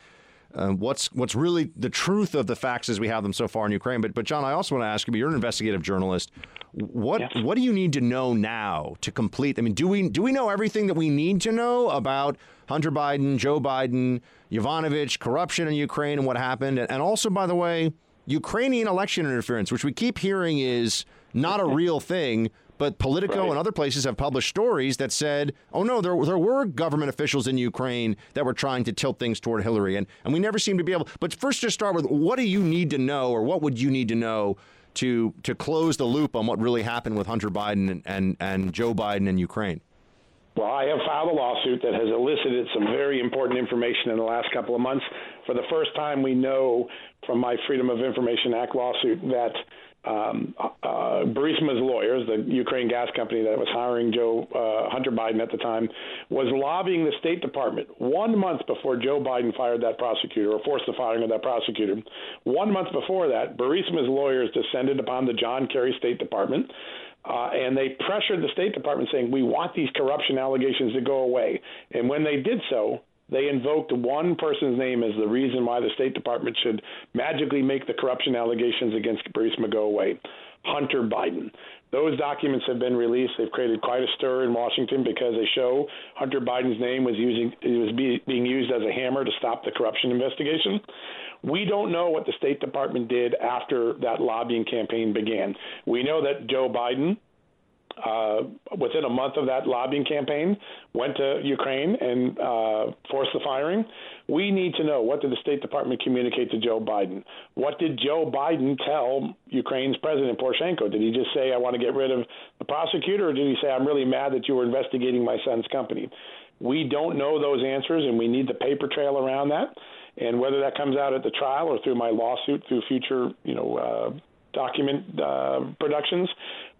uh, what's what's really the truth of the facts as we have them so far in Ukraine. But but John, I also want to ask you. You're an investigative journalist. What yes. what do you need to know now to complete? I mean, do we do we know everything that we need to know about Hunter Biden, Joe Biden, Yovanovitch, corruption in Ukraine, and what happened? And, and also, by the way Ukrainian election interference, which we keep hearing is not a real thing, but Politico right. and other places have published stories that said, oh no, there, there were government officials in Ukraine that were trying to tilt things toward Hillary. And, and we never seem to be able. But first, just start with what do you need to know, or what would you need to know to, to close the loop on what really happened with Hunter Biden and, and, and Joe Biden in Ukraine? Well, I have filed a lawsuit that has elicited some very important information in the last couple of months. For the first time, we know from my Freedom of Information Act lawsuit that um, uh, Burisma's lawyers, the Ukraine gas company that was hiring Joe uh, Hunter Biden at the time, was lobbying the State Department one month before Joe Biden fired that prosecutor or forced the firing of that prosecutor. One month before that, Burisma's lawyers descended upon the John Kerry State Department. Uh, and they pressured the State Department saying, We want these corruption allegations to go away. And when they did so, they invoked one person's name as the reason why the State Department should magically make the corruption allegations against Burisma go away. Hunter Biden. Those documents have been released. They've created quite a stir in Washington because they show Hunter Biden's name was using was be, being used as a hammer to stop the corruption investigation. We don't know what the State Department did after that lobbying campaign began. We know that Joe Biden uh, within a month of that lobbying campaign, went to Ukraine and uh, forced the firing. We need to know what did the State Department communicate to Joe Biden? What did Joe Biden tell Ukraine's President Poroshenko? Did he just say, I want to get rid of the prosecutor, or did he say, I'm really mad that you were investigating my son's company? We don't know those answers, and we need the paper trail around that. And whether that comes out at the trial or through my lawsuit, through future, you know, uh, document uh, productions,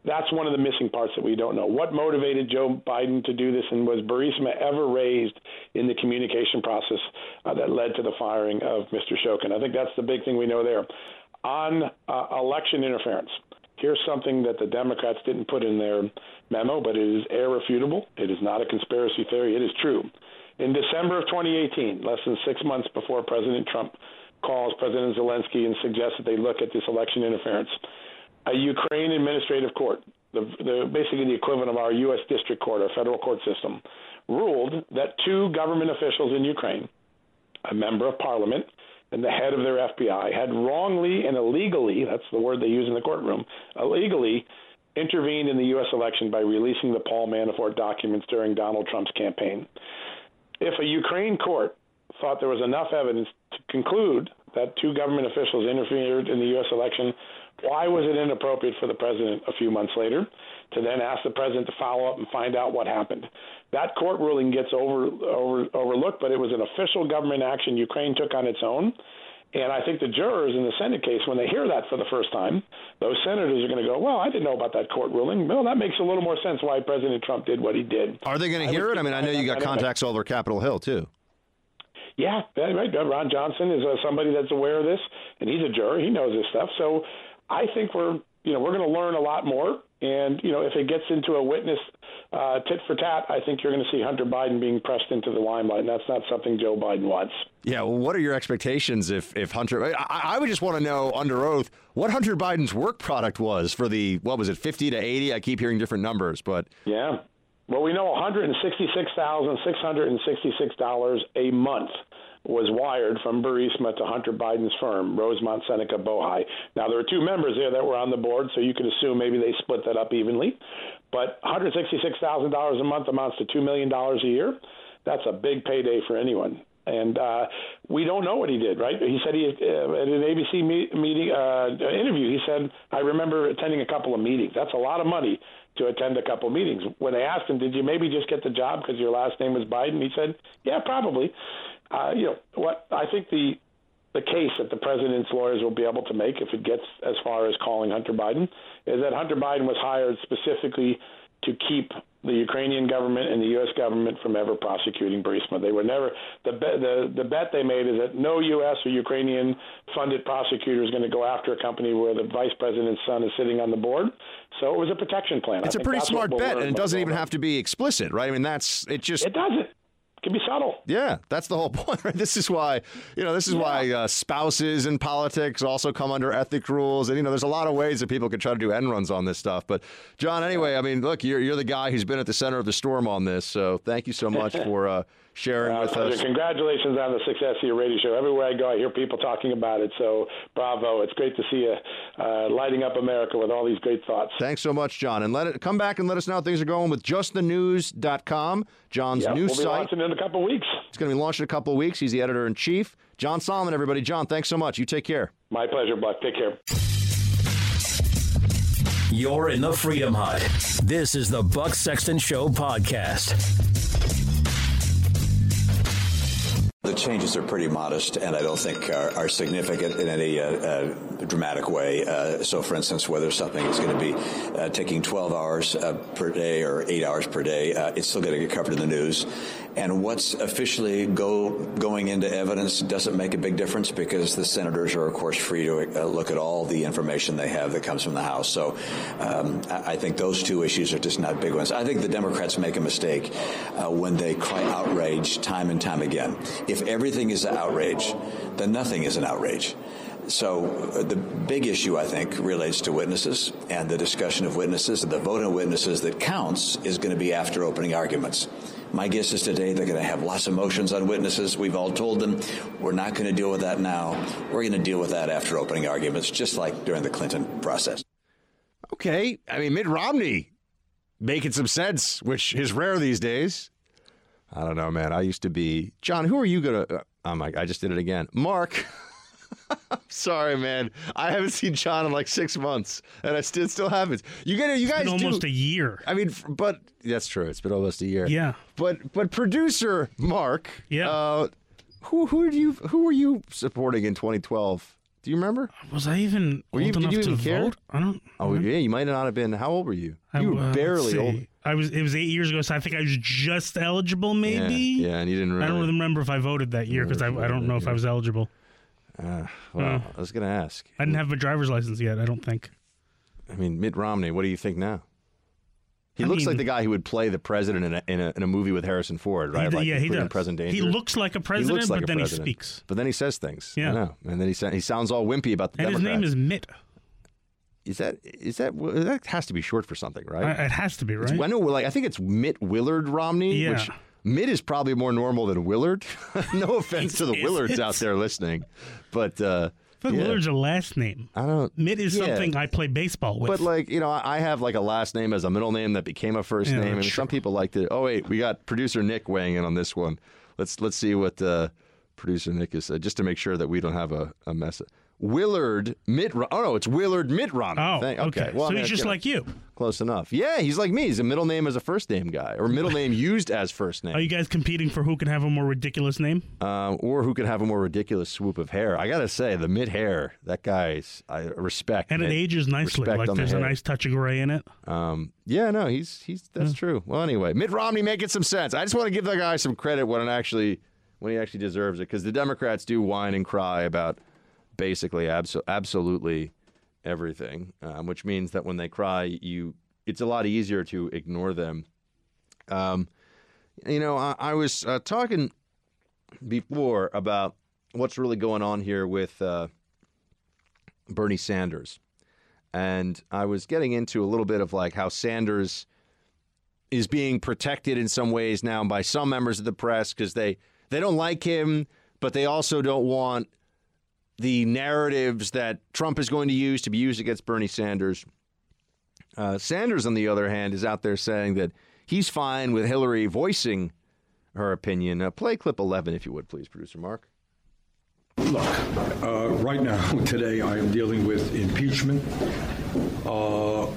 that's one of the missing parts that we don't know. What motivated Joe Biden to do this, and was Burisma ever raised in the communication process uh, that led to the firing of Mr. Shokin? I think that's the big thing we know there. On uh, election interference, here's something that the Democrats didn't put in their memo, but it is irrefutable. It is not a conspiracy theory. It is true. In December of 2018, less than six months before President Trump calls President Zelensky and suggests that they look at this election interference, a Ukraine administrative court, the, the, basically the equivalent of our U.S. district court, our federal court system, ruled that two government officials in Ukraine, a member of parliament and the head of their FBI, had wrongly and illegally, that's the word they use in the courtroom, illegally intervened in the U.S. election by releasing the Paul Manafort documents during Donald Trump's campaign. If a Ukraine court thought there was enough evidence to conclude that two government officials interfered in the U.S. election why was it inappropriate for the president a few months later to then ask the president to follow up and find out what happened? That court ruling gets over, over, overlooked, but it was an official government action Ukraine took on its own. And I think the jurors in the Senate case, when they hear that for the first time, those senators are going to go, "Well, I didn't know about that court ruling. Well, that makes a little more sense why President Trump did what he did." Are they going to hear it? I mean, I know you got contacts all over Capitol Hill too. Yeah, right. Ron Johnson is uh, somebody that's aware of this, and he's a juror. He knows this stuff. So I think we're you know we're going to learn a lot more. And you know if it gets into a witness uh, tit for tat, I think you're going to see Hunter Biden being pressed into the limelight, and that's not something Joe Biden wants. Yeah, well, what are your expectations if if Hunter? I, I would just want to know under oath what Hunter Biden's work product was for the what was it, fifty to eighty? I keep hearing different numbers, but yeah. Well, we know one hundred and sixty-six thousand six hundred and sixty-six dollars a month was wired from Burisma to Hunter Biden's firm, Rosemont Seneca Bohai. Now, there were two members there that were on the board, so you could assume maybe they split that up evenly. But $166,000 a month amounts to $2 million a year. That's a big payday for anyone. And uh, we don't know what he did, right? He said he uh, at an ABC me- meeting uh, interview. He said, "I remember attending a couple of meetings. That's a lot of money to attend a couple of meetings." When they asked him, "Did you maybe just get the job because your last name was Biden?" He said, "Yeah, probably." Uh, you know, what I think the the case that the president's lawyers will be able to make if it gets as far as calling Hunter Biden is that Hunter Biden was hired specifically to keep the Ukrainian government and the U.S. government from ever prosecuting Burisma. They were never the the the bet they made is that no U.S. or Ukrainian funded prosecutor is going to go after a company where the vice president's son is sitting on the board. So it was a protection plan. It's I a pretty smart bet, and it doesn't even have to be explicit, right? I mean, that's it. Just it doesn't can be subtle. Yeah, that's the whole point. Right? This is why you know this is yeah. why uh, spouses in politics also come under ethic rules, and you know there's a lot of ways that people could try to do end runs on this stuff. But John, anyway, I mean, look, you're you're the guy who's been at the center of the storm on this, so thank you so much for. Uh, sharing uh, with pleasure. us. Congratulations on the success of your radio show. Everywhere I go, I hear people talking about it. So, bravo! It's great to see you uh, lighting up America with all these great thoughts. Thanks so much, John. And let it come back and let us know how things are going with justthenews.com, John's yep, news we'll be site. Launching in a couple of weeks. It's going to be launched in a couple of weeks. He's the editor in chief. John Solomon, everybody. John, thanks so much. You take care. My pleasure, Buck. Take care. You're in the Freedom Hut. This is the Buck Sexton Show podcast. The changes are pretty modest, and I don't think are, are significant in any uh, uh, dramatic way. Uh, so, for instance, whether something is going to be uh, taking 12 hours uh, per day or eight hours per day, uh, it's still going to get covered in the news. And what's officially go, going into evidence doesn't make a big difference because the senators are, of course, free to look at all the information they have that comes from the House. So, um, I, I think those two issues are just not big ones. I think the Democrats make a mistake when they cry outrage time and time again. If everything is an outrage, then nothing is an outrage. So uh, the big issue, I think, relates to witnesses and the discussion of witnesses and the vote on witnesses that counts is going to be after opening arguments. My guess is today they're going to have lots of motions on witnesses. We've all told them we're not going to deal with that now. We're going to deal with that after opening arguments, just like during the Clinton process. Okay. I mean, Mitt Romney making some sense, which is rare these days. I don't know, man. I used to be John. Who are you gonna? Uh, oh my! I just did it again. Mark. I'm sorry, man. I haven't seen John in like six months, and I still still haven't. You get it. You guys almost do, a year. I mean, but that's true. It's been almost a year. Yeah. But but producer Mark. Yeah. Uh, who who did you who were you supporting in 2012? Do you remember? Was I even were old you, enough to care? vote? I don't. Oh yeah, you might not have been. How old were you? I- You were uh, barely old. I was. It was eight years ago, so I think I was just eligible. Maybe. Yeah, yeah, and you didn't I don't remember if I voted that year because I, I don't know if I was eligible. Uh, well, Uh. I was going to ask. I didn't have a driver's license yet. I don't think. I mean, Mitt Romney. What do you think now? He I looks mean- like the guy who would play the president in a, in a, in a movie with Harrison Ford, right? He- like yeah, he does. President He looks like a president, like but a then he speaks. But then he says things. Yeah. I. And then he sa- he sounds all wimpy about the And his name is Mitt. Is that is that that has to be short for something, right? Uh, it has to be, It's- right? I know, like I think it's Mitt Willard Romney. Yeah. Which Mitt is probably more normal than Willard. no offense to the Willards out there listening, but uh, I yeah. Willard's a last name. I don't. Mitt is Yeah. something I play baseball with. But like you know, I have like a last name as a middle name that became a first Yeah, name, and sure. some people like to. Oh wait, we got producer Nick weighing in on this one. Let's let's see what uh, producer Nick is uh, just to make sure that we don't have a, a mess. Willard Mitt. Oh no, it's Willard Mitt Romney. Oh, Thank- okay. Well, I So mean, he's just like you. Close enough. Yeah, he's like me. He's a middle name as a first name guy, or middle name used as first name. Are you guys competing for who can have a more ridiculous name? um, or who could have a more ridiculous swoop of hair. I gotta say, the Mitt hair, that guy's I respect. And it Mitt. ages nicely. Respect Like on the there's a nice touch of gray in it. Um, yeah, no, he's he's that's true. Well, anyway, Mitt Romney making some sense. I just want to give the guy some credit when it actually when he actually deserves it, because the Democrats do whine and cry about basically abso- absolutely everything, um, which means that when they cry, you it's a lot easier to ignore them. Um, you know, I, I was uh, talking before about what's really going on here with uh, Bernie Sanders. And I was getting into a little bit of like how Sanders is being protected in some ways now by some members of the press because they, they don't like him, but they also don't want the narratives that Trump is going to use to be used against Bernie Sanders. Uh, Sanders, on the other hand, is out there saying that he's fine with Hillary voicing her opinion. Uh, play clip 11, if you would, please, producer Mark. Look, uh, right now, today, I am dealing with impeachment. Uh,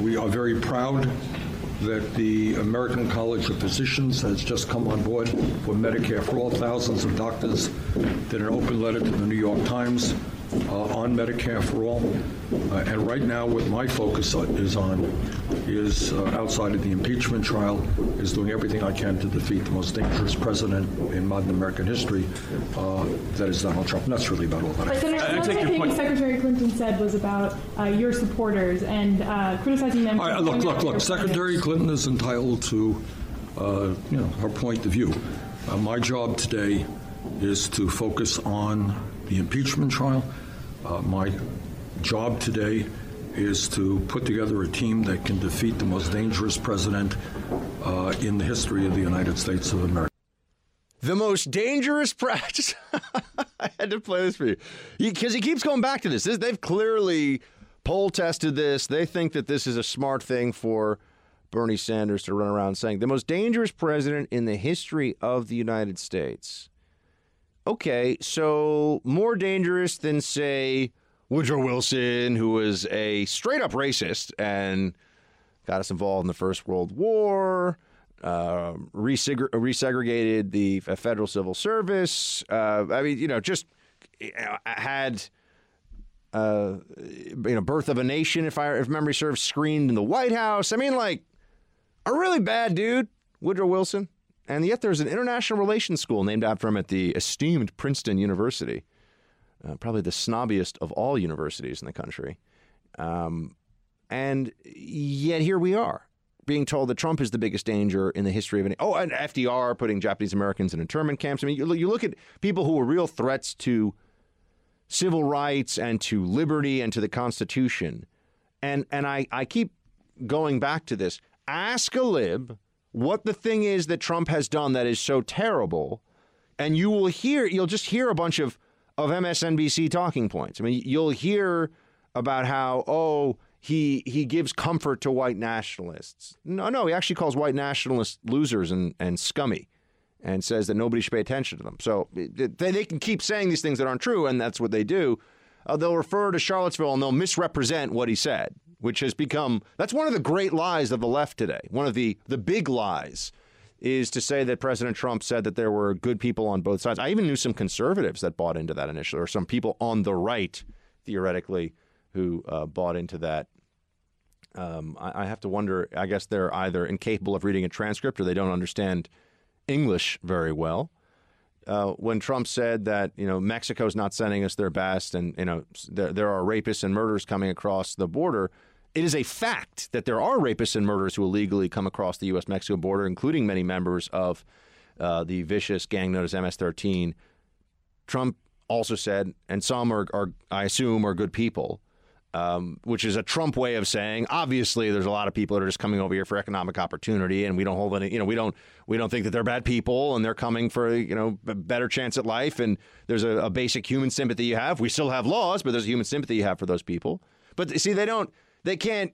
we are very proud that the American College of Physicians has just come on board for Medicare for all. Thousands of doctors did an open letter to the New York Times uh, on Medicare for all. Uh, and right now, what my focus is on is uh, outside of the impeachment trial, is doing everything I can to defeat the most dangerous president in modern American history. Uh, that is Donald Trump. And that's really about all that. I Senator, one thing Secretary Clinton said was about uh, your supporters and uh, criticizing them. Right, look, look, look. Secretary Clinton is entitled to, uh, you know, her point of view. Uh, my job today is to focus on the impeachment trial. Uh, my job today is to put together a team that can defeat the most dangerous president uh, in the history of the United States of America. The most dangerous president. I had to play this for you because he, keeps going back to this. this. They've clearly poll tested this. They think that this is a smart thing for Bernie Sanders to run around saying the most dangerous president in the history of the United States. Okay, so more dangerous than, say, Woodrow Wilson, who was a straight up racist and got us involved in the First World War, uh, reseg- resegregated the federal civil service. Uh, I mean, you know, just uh, had. Uh, you know, birth of a nation, if I if memory serves, screened in the White House. I mean, like a really bad dude, Woodrow Wilson. And yet there's an international relations school named after him at the esteemed Princeton University, uh, probably the snobbiest of all universities in the country. Um, and yet here we are, being told that Trump is the biggest danger in the history of any. Oh, and FDR putting Japanese Americans in internment camps. I mean, you, you look at people who were real threats to civil rights and to liberty and to the Constitution. And, and I, I keep going back to this. Ask a lib what the thing is that Trump has done that is so terrible, and you will hear you'll just hear a bunch of of MSNBC talking points. I mean, you'll hear about how oh he he gives comfort to white nationalists. No, no, he actually calls white nationalists losers and and scummy, and says that nobody should pay attention to them. So they, they can keep saying these things that aren't true, and that's what they do. Uh, they'll refer to Charlottesville and they'll misrepresent what he said which has become that's one of the great lies of the left today. One of the the big lies is to say that President Trump said that there were good people on both sides. I even knew some conservatives that bought into that initially, or some people on the right, theoretically, who uh, bought into that. Um, I, I have to wonder. I guess they're either incapable of reading a transcript or they don't understand English very well. Uh, when Trump said that you know Mexico's not sending us their best, and you know there, there are rapists and murders coming across the border, it is a fact that there are rapists and murderers who illegally come across the U.S. Mexico border, including many members of uh, the vicious gang known as MS 13. Trump also said, and some are, are I assume, are good people, um, which is a Trump way of saying, obviously, there's a lot of people that are just coming over here for economic opportunity, and we don't hold any, you know, we don't we don't think that they're bad people, and they're coming for you know a better chance at life, and there's a, a basic human sympathy you have. We still have laws, but there's a human sympathy you have for those people. But see, they don't they can't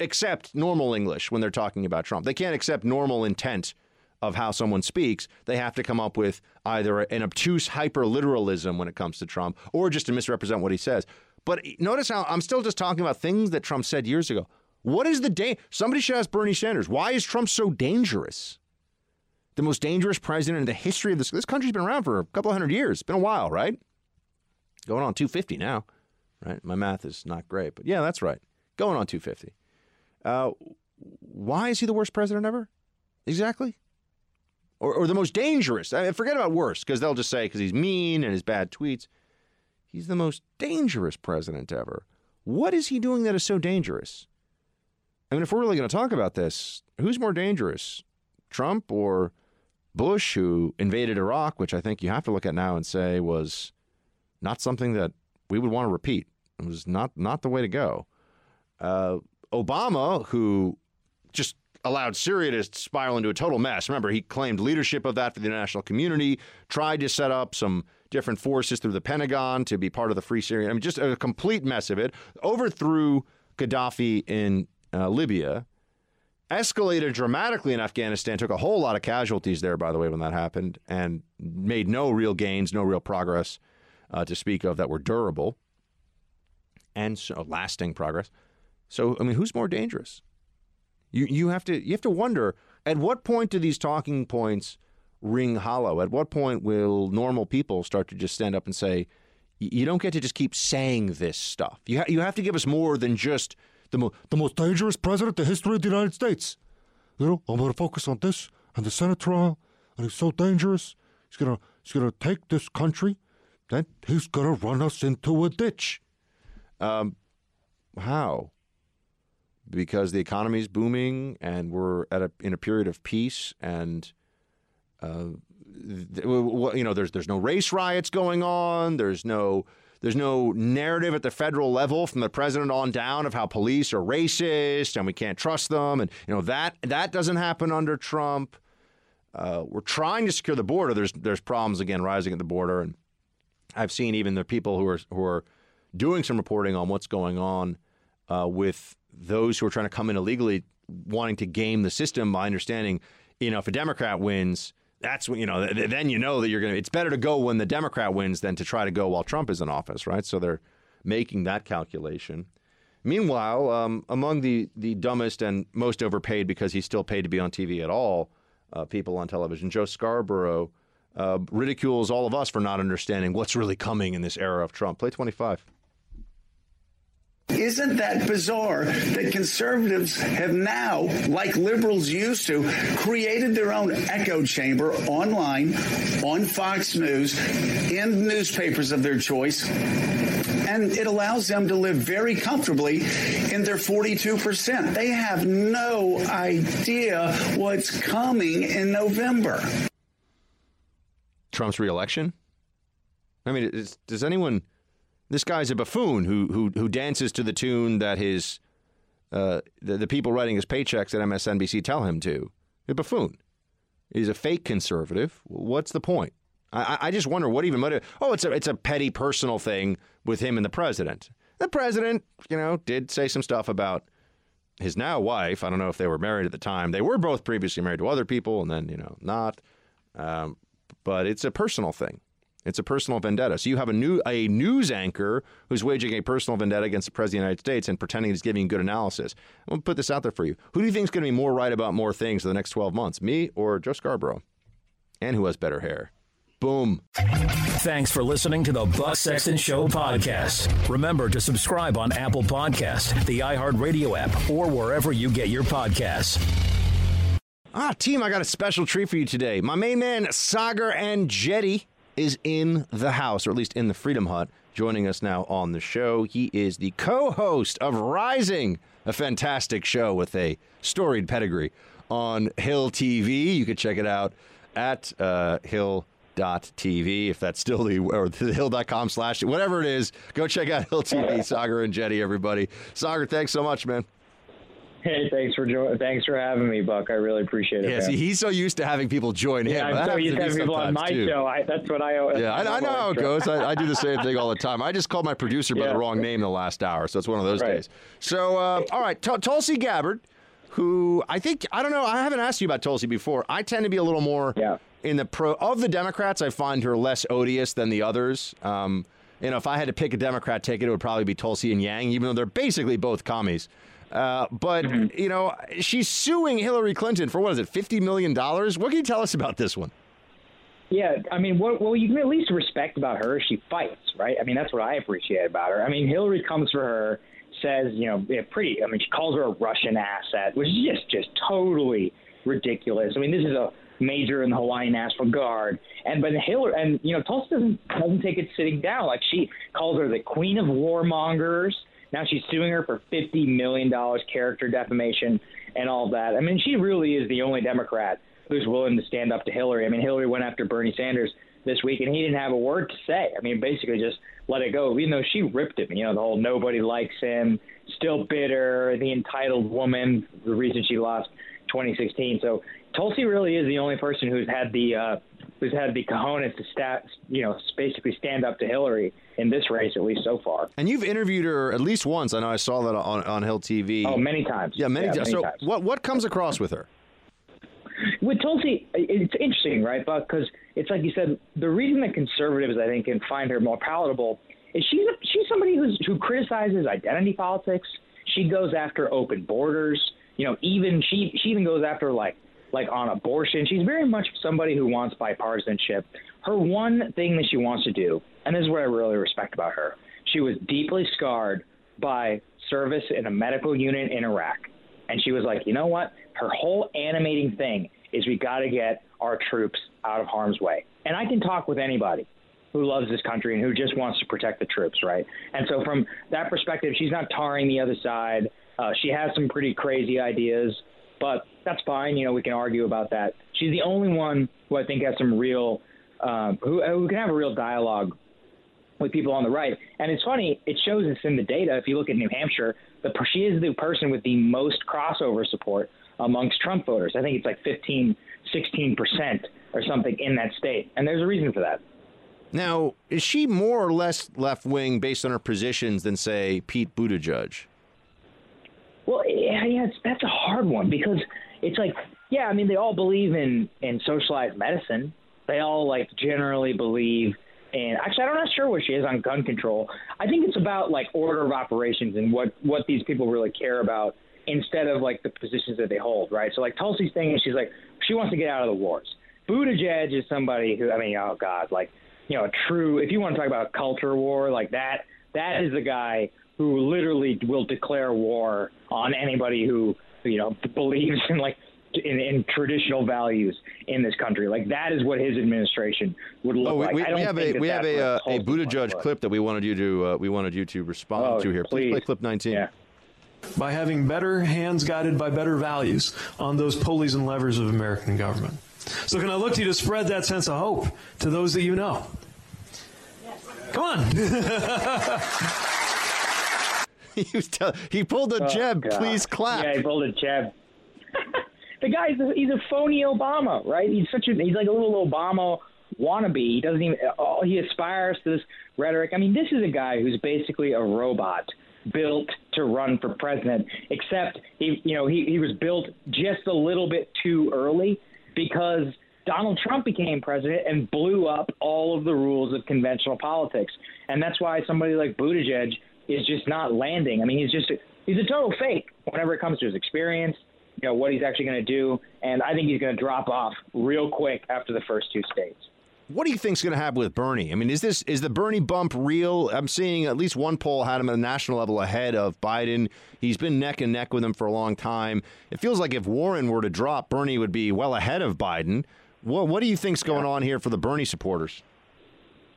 accept normal English when they're talking about Trump. They can't accept normal intent of how someone speaks. They have to come up with either an obtuse hyperliteralism when it comes to Trump or just to misrepresent what he says. But notice how I'm still just talking about things that Trump said years ago. What is the day? Somebody should ask Bernie Sanders, why is Trump so dangerous? The most dangerous president in the history of this. This country's been around for a couple hundred years. It's been a while, right? Going on 250 now right? My math is not great, but yeah, that's right. Going on 250. Uh, why is he the worst president ever? Exactly. Or, or the most dangerous. I mean, forget about worst, because they'll just say because he's mean and his bad tweets. He's the most dangerous president ever. What is he doing that is so dangerous? I mean, if we're really going to talk about this, who's more dangerous, Trump or Bush, who invaded Iraq, which I think you have to look at now and say was not something that we would want to repeat. It was not not the way to go. Uh, Obama, who just allowed Syria to spiral into a total mess. Remember, he claimed leadership of that for the international community, tried to set up some different forces through the Pentagon to be part of the Free Syrian. I mean, just a complete mess of it. Overthrew Gaddafi in uh, Libya, escalated dramatically in Afghanistan, took a whole lot of casualties there, by the way, when that happened, and made no real gains, no real progress uh, to speak of that were durable and so lasting progress. So, I mean, who's more dangerous? You you have to you have to wonder at what point do these talking points ring hollow? At what point will normal people start to just stand up and say, "You don't get to just keep saying this stuff. You ha- you have to give us more than just the mo- the most dangerous president in the history of the United States." You know, I'm going to focus on this and the Senate trial, and he's so dangerous. He's gonna he's gonna take this country then he's to run us into a ditch. Um, how? Because the economy is booming and we're at a, in a period of peace and uh, you know there's there's no race riots going on. There's no there's no narrative at the federal level from the president on down of how police are racist and we can't trust them. And you know that that doesn't happen under Trump. Uh, we're trying to secure the border. There's there's problems again rising at the border and I've seen even the people who are who are doing some reporting on what's going on uh, with those who are trying to come in illegally, wanting to game the system. by understanding, you know, if a Democrat wins, that's when you know. Then you know that you're going to. It's better to go when the Democrat wins than to try to go while Trump is in office, right? So they're making that calculation. Meanwhile, um, among the, the dumbest and most overpaid because he's still paid to be on TV at all, uh, people on television, Joe Scarborough uh, ridicules all of us for not understanding what's really coming in this era of Trump. Play 25. Isn't that bizarre that conservatives have now, like liberals used to, created their own echo chamber online, on Fox News, in newspapers of their choice? And it allows them to live very comfortably in their 42%. They have no idea what's coming in November. Trump's reelection? I mean, is, does anyone this guy's a buffoon who who who dances to the tune that his uh, the, the people writing his paychecks at MSNBC tell him to. A buffoon. He's a fake conservative. What's the point? I, I just wonder what even motive. Oh, it's a it's a petty personal thing with him and the president. The president, you know, did say some stuff about his now wife. I don't know if they were married at the time. They were both previously married to other people, and then you know not. Um, but it's a personal thing. It's a personal vendetta. So you have a new a news anchor who's waging a personal vendetta against the president of the United States and pretending he's giving good analysis. I'm to put this out there for you. Who do you think is going to be more right about more things in the next 12 months, me or Joe Scarborough? And who has better hair? Boom. Thanks for listening to the Buck Sexton Show podcast. Remember to subscribe on Apple Podcast, the iHeartRadio app, or wherever you get your podcasts. Ah, team, I got a special treat for you today. My main man, Saagar Enjeti is in the house, or at least in the Freedom Hut, joining us now on the show. He is the co host of Rising, a fantastic show with a storied pedigree on Hill TV. You can check it out at uh, hill.tv if that's still the or the hill.com slash whatever it is go check out hill tv Saagar and Enjeti everybody Saagar thanks so much man Hey, thanks for jo- thanks for having me, Buck. I really appreciate it. Yeah, see, he's so used to having people join him. Yeah, I'm so used to having people on my too. show. I, that's what I. Yeah, I, I know how it goes. I, I, do the same thing all the time. I just called my producer by yeah. the wrong name the last hour, so it's one of those right. days. So, uh, all right, T- Tulsi Gabbard, who I think I don't know. I haven't asked you about Tulsi before. I tend to be a little more yeah. in the pro of the Democrats. I find her less odious than the others. Um, you know, if I had to pick a Democrat ticket, it would probably be Tulsi and Yang, even though they're basically both commies. Uh, but mm-hmm. you know, she's suing Hillary Clinton for what is it, fifty million dollars? What can you tell us about this one? Yeah, I mean, what, well, you can at least respect about her. is She fights, right? I mean, that's what I appreciate about her. I mean, Hillary comes for her, says, you know, pretty. I mean, she calls her a Russian asset, which is just just totally ridiculous. I mean, this is a major in the Hawaiian National Guard, and but Hillary and you know, Tulsi doesn't doesn't take it sitting down. Like she calls her the queen of warmongers. Now she's suing her for $50 million character defamation and all that. I mean, she really is the only Democrat who's willing to stand up to Hillary. I mean, Hillary went after Bernie Sanders this week, and he didn't have a word to say. I mean, basically just let it go, even though she ripped him. You know, the whole nobody likes him, still bitter, the entitled woman, the reason she lost 2016. So Tulsi really is the only person who's had the uh, who's had the cojones to stat, you know, basically stand up to Hillary in this race, at least so far. And you've interviewed her at least once. I know I saw that on, on Hill TV. Oh, many times. Yeah, many, yeah, times. Many so times. what what comes across with her? With Tulsi, it's interesting, right? Buck? Because it's like you said, the reason that conservatives, I think, can find her more palatable is she's a, she's somebody who's, who criticizes identity politics. She goes after open borders. You know, even she she even goes after like like on abortion. She's very much somebody who wants bipartisanship. Her one thing that she wants to do, and this is what I really respect about her, she was deeply scarred by service in a medical unit in Iraq. And she was like, you know what? Her whole animating thing is we got to get our troops out of harm's way. And I can talk with anybody who loves this country and who just wants to protect the troops, right? And so, from that perspective, she's not tarring the other side. Uh, she has some pretty crazy ideas, but that's fine. You know, we can argue about that. She's the only one who I think has some real, um, who, who can have a real dialogue with people on the right. And it's funny, it shows this in the data. If you look at New Hampshire, the, she is the person with the most crossover support amongst Trump voters. I think it's like 15, 16% or something in that state. And there's a reason for that. Now, is she more or less left wing based on her positions than, say, Pete Buttigieg? Yeah, yeah that's a hard one because it's like, yeah, I mean, they all believe in in socialized medicine. They all like generally believe And actually, I'm not sure where she is on gun control. I think it's about like order of operations and what what these people really care about instead of like the positions that they hold, right? So like Tulsi's thing is she's like she wants to get out of the wars. Buttigieg is somebody who I mean, oh God, like you know, a true. If you want to talk about a culture war like that, that is the guy who literally will declare war on anybody who you know believes in like in, in traditional values in this country. Like that is what his administration would look Oh, we, like. we, I don't we have think a that we have that's a where uh, a Tulsi wants Buttigieg to clip that we wanted you to uh, we wanted you to respond Oh, to here. Please, please. play clip 19. Yeah. by having better hands guided by better values on those pulleys and levers of American government. So, can I look to you to spread that sense of hope to those that you know? Come on. he was tell- he pulled a Oh, Jeb. God. Please clap. Yeah, he pulled a Jeb. the guy's a, he's a phony Obama, right? He's such a he's like a little Obama wannabe. He doesn't even oh, he aspires to this rhetoric. I mean, this is a guy who's basically a robot built to run for president. Except he, you know, he he was built just a little bit too early because Donald Trump became president and blew up all of the rules of conventional politics. And that's why somebody like Buttigieg is just not landing. I mean, he's just a, he's a total fake whenever it comes to his experience, you know, what he's actually going to do, and I think he's going to drop off real quick after the first two states. What do you think's going to happen with Bernie? I mean, is this is the Bernie bump real? I'm seeing at least one poll had him at the national level ahead of Biden. He's been neck and neck with him for a long time. It feels like if Warren were to drop, Bernie would be well ahead of Biden. What what do you think's going on here for the Bernie supporters?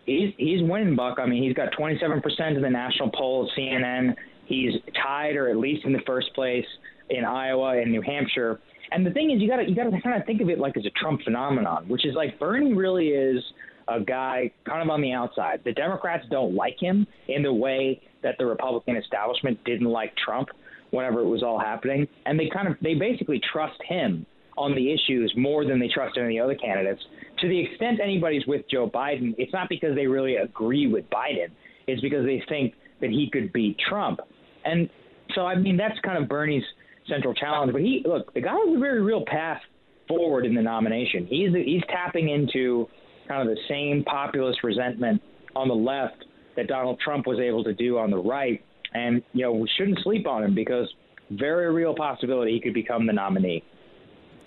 He's he's winning, Buck. I mean, he's got 27 percent of the national poll at CNN. He's tied or at least in the first place in Iowa and New Hampshire. And the thing is, you got to you got to kind of think of it like as a Trump phenomenon, which is like Bernie really is a guy kind of on the outside. The Democrats don't like him in the way that the Republican establishment didn't like Trump whenever it was all happening, and they kind of they basically trust him on the issues more than they trust any other candidates. To the extent anybody's with Joe Biden, it's not because they really agree with Biden. It's because they think that he could beat Trump. And so, I mean, that's kind of Bernie's central challenge. But he, look, the guy has a very real path forward in the nomination. He's he's tapping into kind of the same populist resentment on the left that Donald Trump was able to do on the right. And you know, we shouldn't sleep on him because very real possibility he could become the nominee.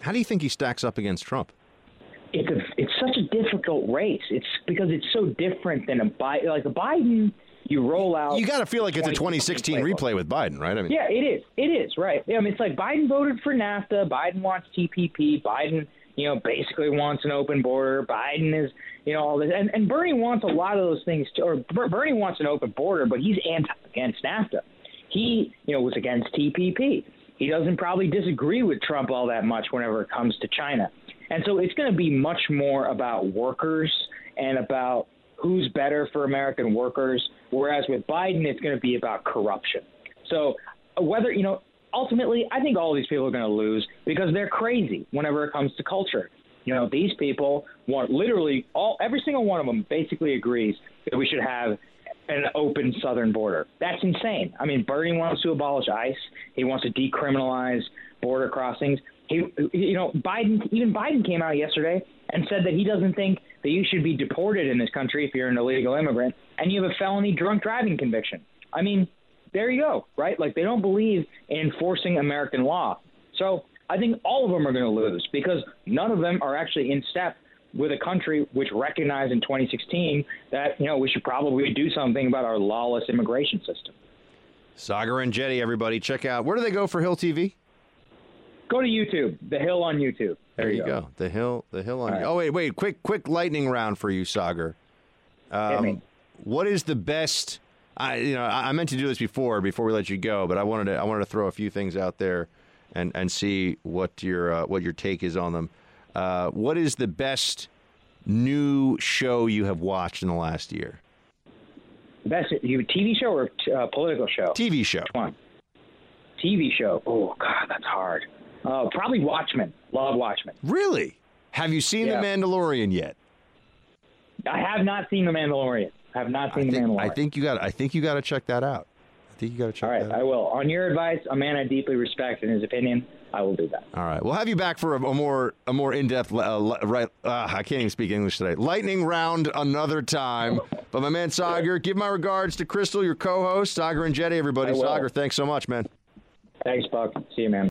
How do you think he stacks up against Trump? It's a it's such a difficult race. It's because it's so different than a Biden. Like a Biden, you roll out. You got to feel like it's a 2016 replay with Biden, right? I mean, Yeah, it is. It is right. Yeah, I mean, it's like Biden voted for NAFTA. Biden wants TPP. Biden, you know, basically wants an open border. Biden is, you know, all this, and and Bernie wants a lot of those things. Too, or Ber- Bernie wants an open border, but he's anti against NAFTA. He, you know, was against TPP. He doesn't probably disagree with Trump all that much whenever it comes to China. And so it's going to be much more about workers and about who's better for American workers. Whereas with Biden, it's going to be about corruption. So whether, you know, ultimately, I think all these people are going to lose because they're crazy whenever it comes to culture. You know, these people want literally all, every single one of them basically agrees that we should have an open southern border. That's insane. I mean, Bernie wants to abolish ICE. He wants to decriminalize border crossings. He, you know, Biden, even Biden came out yesterday and said that he doesn't think that you should be deported in this country if you're an illegal immigrant and you have a felony drunk driving conviction. I mean, there you go, right? Like they don't believe in enforcing American law. So I think all of them are going to lose because none of them are actually in step with a country which recognized in 2016 that you know we should probably do something about our lawless immigration system. Saagar Enjeti, everybody, check out. Where do they go for Hill TV? Go to YouTube, The Hill on YouTube. There, you go. The Hill, the Hill on. All right. Oh wait, wait, quick, quick lightning round for you, Saagar. Um, what is the best? I, you know, I I meant to do this before, before we let you go, but I wanted to, I wanted to throw a few things out there, and and see what your uh, what your take is on them. Uh, what is the best new show you have watched in the last year? Best you TV show or uh, political show? TV show. Which one? TV show. Oh God, that's hard. Uh, probably Watchmen. Love Watchmen. Really? Have you seen Yeah. The Mandalorian yet? I have not seen The Mandalorian. I have not seen The think, Mandalorian. I think you got. I think you got to check that out. I think you got to check All right. I will. On your advice, a man I deeply respect in his opinion, I will do that. All right, we'll have you back for a, a more a more in depth. Uh, right, uh, I can't even speak English today. Lightning round another time. But my man Saagar, give my regards to Crystal, your co-host, Saagar Enjeti. Everybody, I. Saagar, thanks so much, man. Thanks, Buck. See you, man.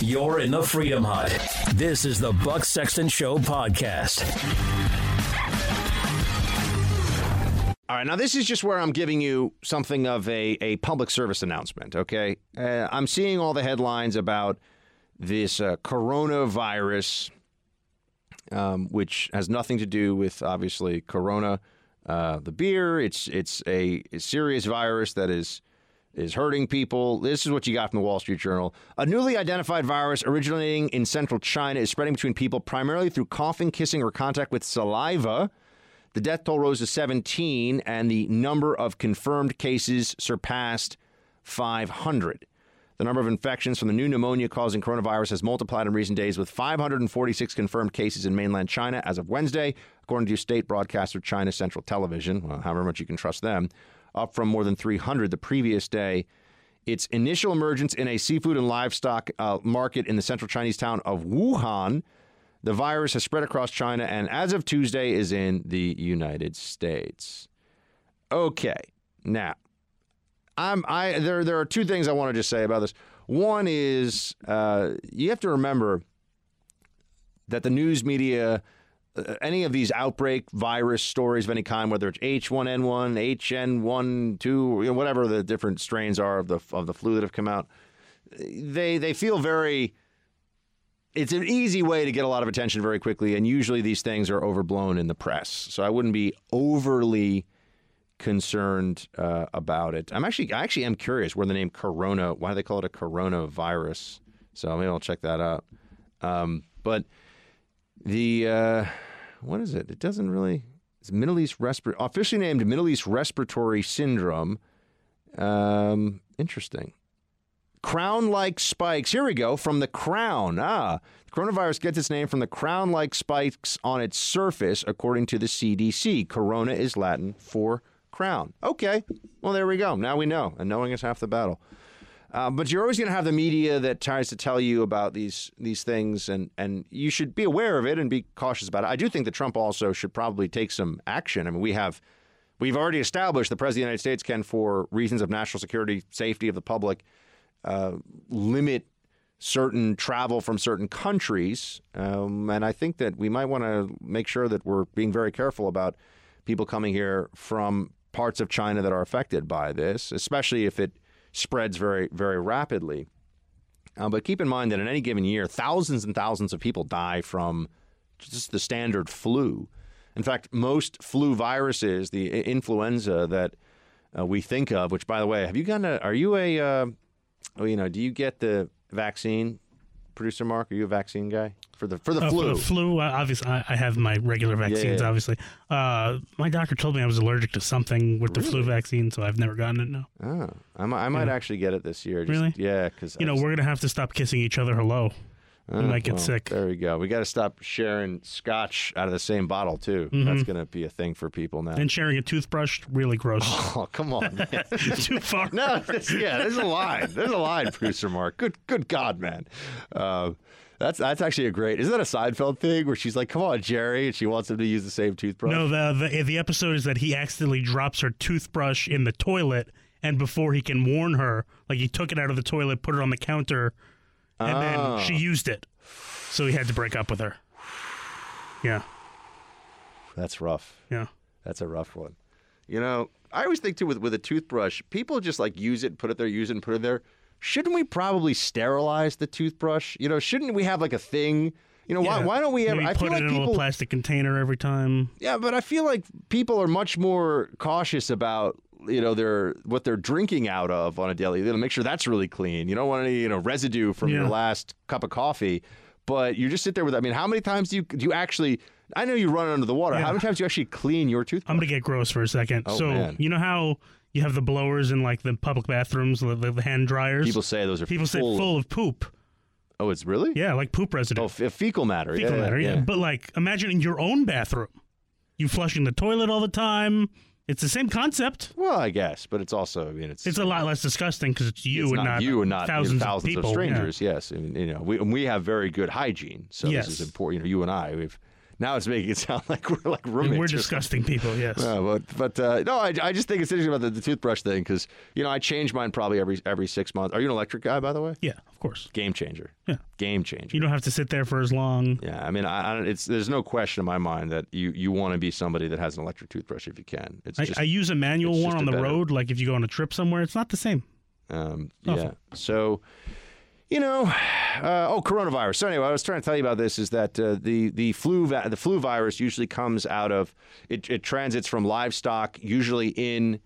You're in the Freedom Hut. This is the Buck Sexton Show podcast. All right, now this is just where I'm giving you something of a, a public service announcement, okay? Uh, I'm seeing all the headlines about this uh, coronavirus, um, which has nothing to do with, obviously, Corona, uh, the beer. It's it's a, a serious virus that is is hurting people. This is what you got from the Wall Street Journal. A newly identified virus originating in central China is spreading between people primarily through coughing, kissing, or contact with saliva. The death toll rose to 17, and the number of confirmed cases surpassed 500. The number of infections from the new pneumonia causing coronavirus has multiplied in recent days, with 546 confirmed cases in mainland China as of Wednesday, according to state broadcaster China Central Television, well, however much you can trust them, up from more than 300 the previous day. Its initial emergence in a seafood and livestock uh, market in the central Chinese town of Wuhan. The virus has spread across China and as of Tuesday is in the United States. Okay. Now, I'm I there there are two things I want to just say about this. One is uh, you have to remember that the news media uh, any of these outbreak virus stories of any kind, whether it's H1N1, HN1, 2, you know, whatever the different strains are of the of the flu that have come out, they they feel very it's an easy way to get a lot of attention very quickly, and usually these things are overblown in the press. So I wouldn't be overly concerned uh, about it. I'm actually, I actually am curious where the name Corona, why do they call it a coronavirus? So maybe I'll check that out. Um, but the uh, what is it? It doesn't really. It's Middle East respiratory, officially named Middle East Respiratory Syndrome. Um, interesting. Crown like spikes. Here we go. From the crown. Ah, the coronavirus gets its name from the crown like spikes on its surface, according to the CDC. Corona is Latin for crown. Okay. Well, there we go. Now we know. And knowing is half the battle. Uh, but you're always going to have the media that tries to tell you about these these things, and, and you should be aware of it and be cautious about it. I do think that Trump also should probably take some action. I mean, we have we've already established the president of the United States can, for reasons of national security, safety of the public, uh, limit certain travel from certain countries. Um, and I think that we might want to make sure that we're being very careful about people coming here from parts of China that are affected by this, especially if it spreads very, very rapidly. Uh, but keep in mind that in any given year, thousands and thousands of people die from just the standard flu. In fact, most flu viruses, the influenza that uh, we think of, which, by the way, have you gotten a, are you a, uh, oh, you know, do you get the vaccine, producer Mark? Are you a vaccine guy for the for the Uh, flu? For the flu, uh, obviously, I, I have my regular vaccines. yeah. Obviously, uh, my doctor told me I was allergic to something with the flu vaccine, so I've never gotten it. No, Oh, I might, I might Yeah. actually get it this year. Just, Really? Yeah, because you know we're gonna have to stop kissing each other hello. We might get sick. There we go. We got to stop sharing scotch out of the same bottle too. Mhm. That's going to be a thing for people now. And sharing a toothbrush, really gross. Oh, come on, man. Too far. no, this, yeah, there's a line. There's a line, producer Mark. Good, good God, man. Uh, that's that's actually a great. Isn't that a Seinfeld thing where she's like, "Come on, Jerry," and she wants him to use the same toothbrush? No, the, the the episode is that he accidentally drops her toothbrush in the toilet, and before he can warn her, like he took it out of the toilet, put it on the counter, and Oh. then she oh. used it. So he had to break up with her. Yeah. That's rough. Yeah. That's a rough one. You know, I always think too with with a toothbrush, people just like use it, put it there, use it, and put it there. Shouldn't we probably sterilize the toothbrush? You know, shouldn't we have like a thing? You know, why, Yeah. why don't we ever? Maybe I put feel it like in a people. little plastic container every time. Yeah, but I feel like people are much more cautious about you know their what they're drinking out of on a daily. They make sure that's really clean. You don't want any you know residue from your last cup of coffee. But you just sit there with. I mean, how many times do you do you actually? I know you run it under the water. Yeah. How many times do you actually clean your toothbrush? I'm gonna get gross for a second. Oh, so man. you know how you have the blowers in like the public bathrooms, the, the, hand dryers. People say those are people say full- full of poop. Oh, it's really? Yeah, like poop residue. Oh, f- fecal matter. fecal yeah, matter. Yeah. but like imagine in your own bathroom, you flushing the toilet all the time. It's the same concept. Well, I guess, but it's also I mean it's It's a lot less disgusting because it's you it's and not, you and not thousands, thousands of people. yeah. strangers. Yes, and you know we and we have very good hygiene, so Yes. this is important. You know, you and I we've now it's making it sound like we're like roommates. We're disgusting people. Yes. No, but but uh, no, I, I just think it's interesting about the, the toothbrush thing because you know I change mine probably every every six months. Are you an electric guy, by the way? Yeah, of course. Game changer. Yeah. Game changer. You don't have to sit there for as long. Yeah, I mean, I, I, it's there's no question in my mind that you, you want to be somebody that has an electric toothbrush if you can. It's I, just, I use a manual one on the better- road. Like if you go on a trip somewhere, it's not the same. Um, yeah. So, you know, uh, oh, coronavirus. So anyway, I was trying to tell you about this is that uh, the the flu va- the flu virus usually comes out of it, it transits from livestock, usually in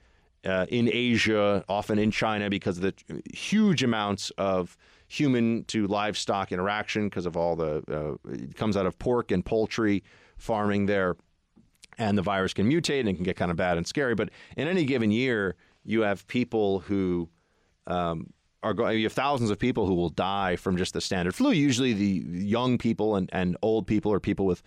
uh, in Asia, often in China, because of the huge amounts of human to livestock interaction because of all the uh, it comes out of pork and poultry farming there and the virus can mutate and it can get kind of bad and scary. But in any given year, you have people who um, are going. You have thousands of people who will die from just the standard flu. Usually, the young people and, and old people or people with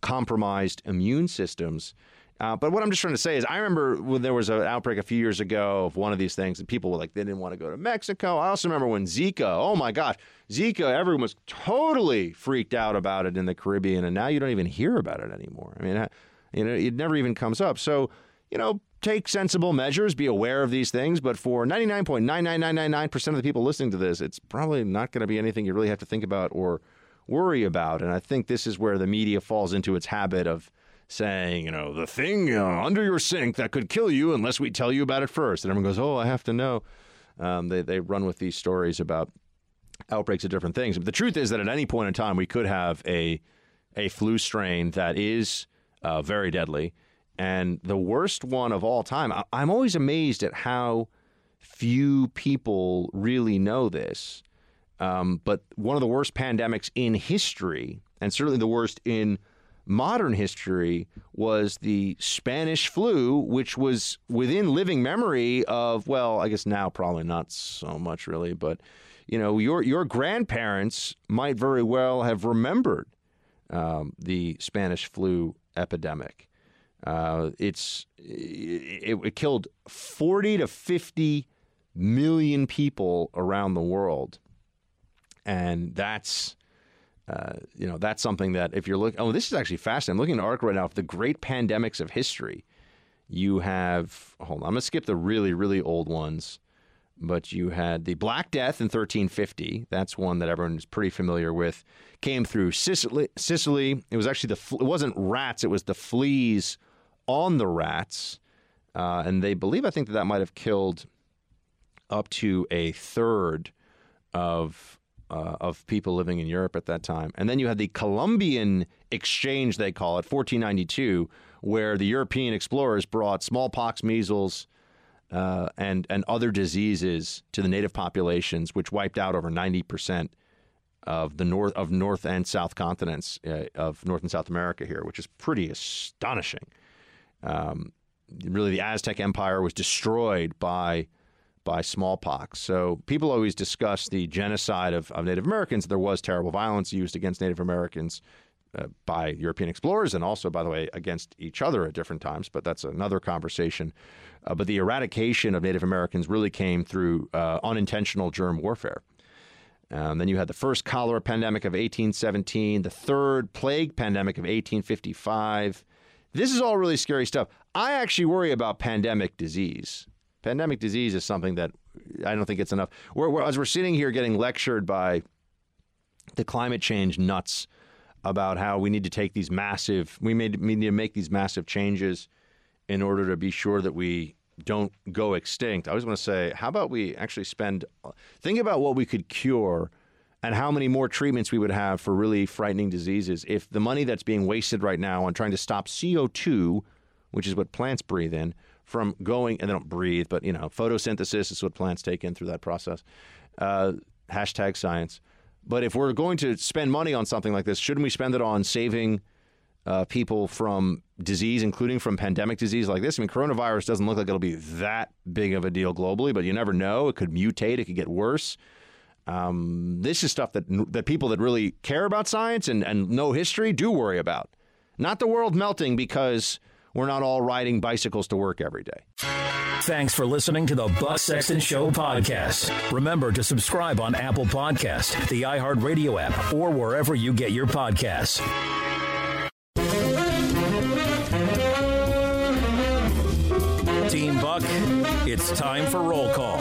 compromised immune systems. Uh, but what I'm just trying to say is, I remember when there was an outbreak a few years ago of one of these things, and people were like, they didn't want to go to Mexico. I also remember when Zika, oh my gosh, Zika, everyone was totally freaked out about it in the Caribbean, and now you don't even hear about it anymore. I mean, you know, it never even comes up. So, you know, take sensible measures, be aware of these things. But for 99.99999% of the people listening to this, it's probably not going to be anything you really have to think about or worry about. And I think this is where the media falls into its habit of saying, you know, the thing under your sink that could kill you unless we tell you about it first. And everyone goes, oh, I have to know. Um, they, they run with these stories about outbreaks of different things. But the truth is that at any point in time, we could have a, a flu strain that is uh, very deadly. And the worst one of all time, I- I'm always amazed at how few people really know this. Um, but one of the worst pandemics in history, and certainly the worst in modern history, was the Spanish flu, which was within living memory of, well, I guess now probably not so much really, but you know, your your grandparents might very well have remembered um, the Spanish flu epidemic. Uh, it's it, it killed 40 to 50 million people around the world, and that's uh, you know that's something that if you're looking, oh, this is actually fascinating. I'm looking at an article right now of the great pandemics of history. You have hold on, I'm gonna skip the really really old ones, but you had the Black Death in 1350. That's one that everyone is pretty familiar with. Came through Sicily. Sicily. It was actually the it wasn't rats. It was the fleas on the rats, uh, and they believe I think that that might have killed up to a third of uh, of people living in Europe at that time. And then you had the Columbian Exchange, they call it, 1492, where the European explorers brought smallpox, measles, uh, and and other diseases to the native populations, which wiped out over 90 percent of the north of North and South continents uh, of North and South America here, which is pretty astonishing. Um, really, the Aztec Empire was destroyed by by smallpox. So people always discuss the genocide of, of Native Americans. There was terrible violence used against Native Americans uh, by European explorers and also, by the way, against each other at different times. But that's another conversation. Uh, but the eradication of Native Americans really came through uh, unintentional germ warfare. Um, then you had the first cholera pandemic of 1817, the third plague pandemic of 1855. This is all really scary stuff. I actually worry about pandemic disease. Pandemic disease is something that I don't think it's enough. We're, we're, as we're sitting here getting lectured by the climate change nuts about how we need to take these massive, we, made, we need to make these massive changes in order to be sure that we don't go extinct. I always want to say, how about we actually spend, think about what we could cure and how many more treatments we would have for really frightening diseases if the money that's being wasted right now on trying to stop CO2, which is what plants breathe in, from going, and they don't breathe, but you know, photosynthesis is what plants take in through that process. Uh, hashtag science. But if we're going to spend money on something like this, shouldn't we spend it on saving uh, people from disease, including from pandemic disease like this? I mean, coronavirus doesn't look like it'll be that big of a deal globally, but you never know. It could mutate. It could get worse. Um, this is stuff that that people that really care about science and, and know history do worry about. Not the world melting because we're not all riding bicycles to work every day. Thanks for listening to the Buck Sexton Show podcast. Remember to subscribe on Apple Podcast, the iHeartRadio app, or wherever you get your podcasts. Team Buck, it's time for roll call.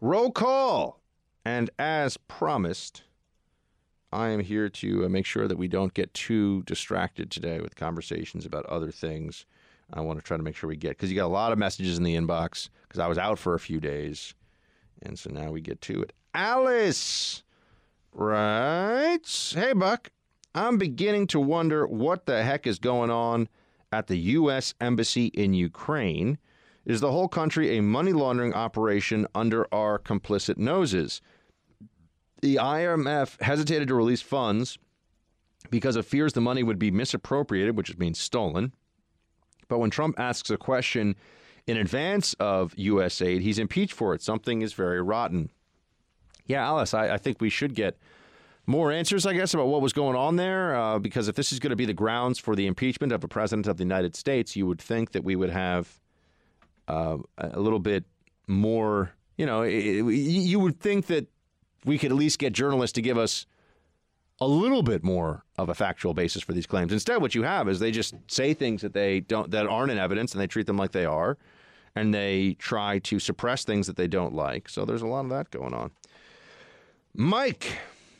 Roll call. And as promised, I am here to uh, make sure that we don't get too distracted today with conversations about other things. I want to try to make sure we get, because you got a lot of messages in the inbox, because I was out for a few days. And so now we get to it. Alice writes Hey, Buck, I'm beginning to wonder what the heck is going on at the U.S. Embassy in Ukraine. Is the whole country a money laundering operation under our complicit noses? The IMF hesitated to release funds because of fears the money would be misappropriated, which means stolen. But when Trump asks a question in advance of U.S. aid, he's impeached for it. Something is very rotten. Yeah, Alice, I, I think we should get more answers, I guess, about what was going on there. Uh, because if this is going to be the grounds for the impeachment of a president of the United States, you would think that we would have uh, a little bit more. You know, it, it, you would think that we could at least get journalists to give us a little bit more of a factual basis for these claims. Instead, what you have is they just say things that they don't that aren't in evidence, and they treat them like they are, and they try to suppress things that they don't like. So there's a lot of that going on. Mike,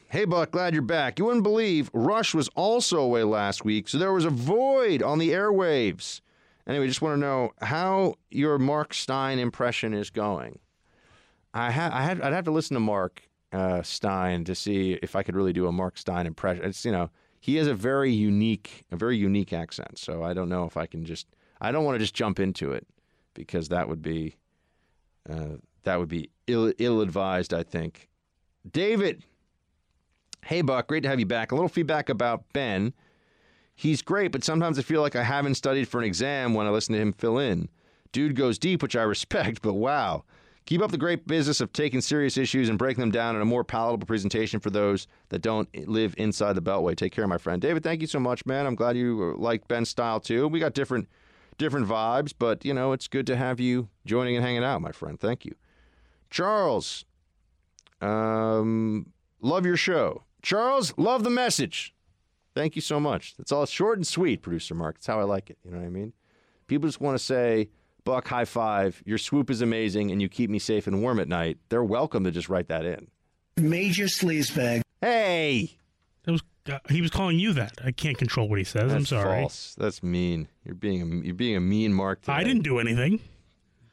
hey Buck, glad you're back. You wouldn't believe Rush was also away last week, so there was a void on the airwaves. Anyway, just want to know how your Mark Steyn impression is going. I had, I had, I'd have to listen to Mark uh, Steyn to see if I could really do a Mark Steyn impression. It's you know he has a very unique, a very unique accent. So I don't know if I can just, I don't want to just jump into it because that would be, uh, that would be ill, ill advised. I think. David, hey Buck, great to have you back. A little feedback about Ben. He's great, but sometimes I feel like I haven't studied for an exam when I listen to him fill in. Dude goes deep, which I respect, but wow. Keep up the great business of taking serious issues and breaking them down in a more palatable presentation for those that don't live inside the Beltway. Take care, my friend. David, thank you so much, man. I'm glad you like Ben's style too. We got different different vibes, but you know, it's good to have you joining and hanging out, my friend. Thank you. Charles, um, love your show. Charles, love the message. Thank you so much. That's all short and sweet, producer Mark. That's how I like it. You know what I mean? People just want to say, Buck, high five. Your swoop is amazing and you keep me safe and warm at night. They're welcome to just write that in. Major sleazebag. Hey! That was, uh, he was calling you that. I can't control what he says. That's I'm sorry. false. That's mean. You're being a, you're being a mean Mark. Today. I didn't do anything.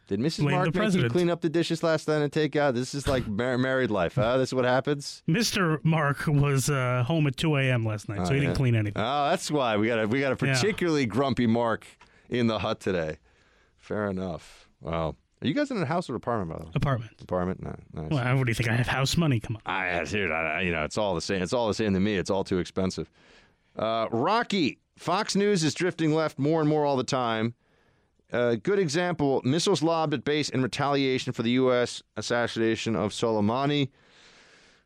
Did Mrs. Blame Mark make you clean up the dishes last night and take out? This is like mar- married life, huh? This is what happens. Mr. Mark was uh, home at 2 a.m. last night, so Oh, he didn't clean anything. Oh, that's why we got a we got a Yeah. particularly grumpy Mark in the hut today. Fair enough. Wow. Are you guys in a house or apartment? By the way? Apartment. Apartment. No, nice. Well, what do you think? I have house money. Come on. I, dude, I, you know, it's all the same. It's all the same to me. It's all too expensive. Uh, Rocky, Fox News is drifting left more and more all the time. Uh, good example missiles lobbed at base in retaliation for the U.S. assassination of Soleimani.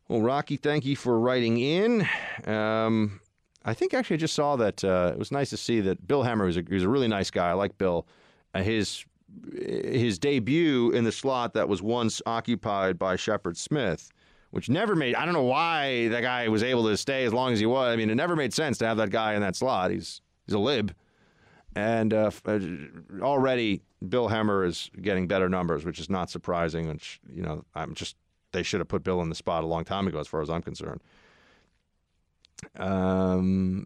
Well, Rocky, thank you for writing in. Um, I think actually I just saw that. Uh, it was nice to see that Bill Hemmer was a, a really nice guy. I like Bill. Uh, his his debut in the slot that was once occupied by Shepard Smith, which never made. I don't know why that guy was able to stay as long as he was. I mean, it never made sense to have that guy in that slot. He's he's a lib, and uh, uh, already Bill Hemmer is getting better numbers, which is not surprising. Which you know, I'm just they should have put Bill in the spot a long time ago, as far as I'm concerned. Um,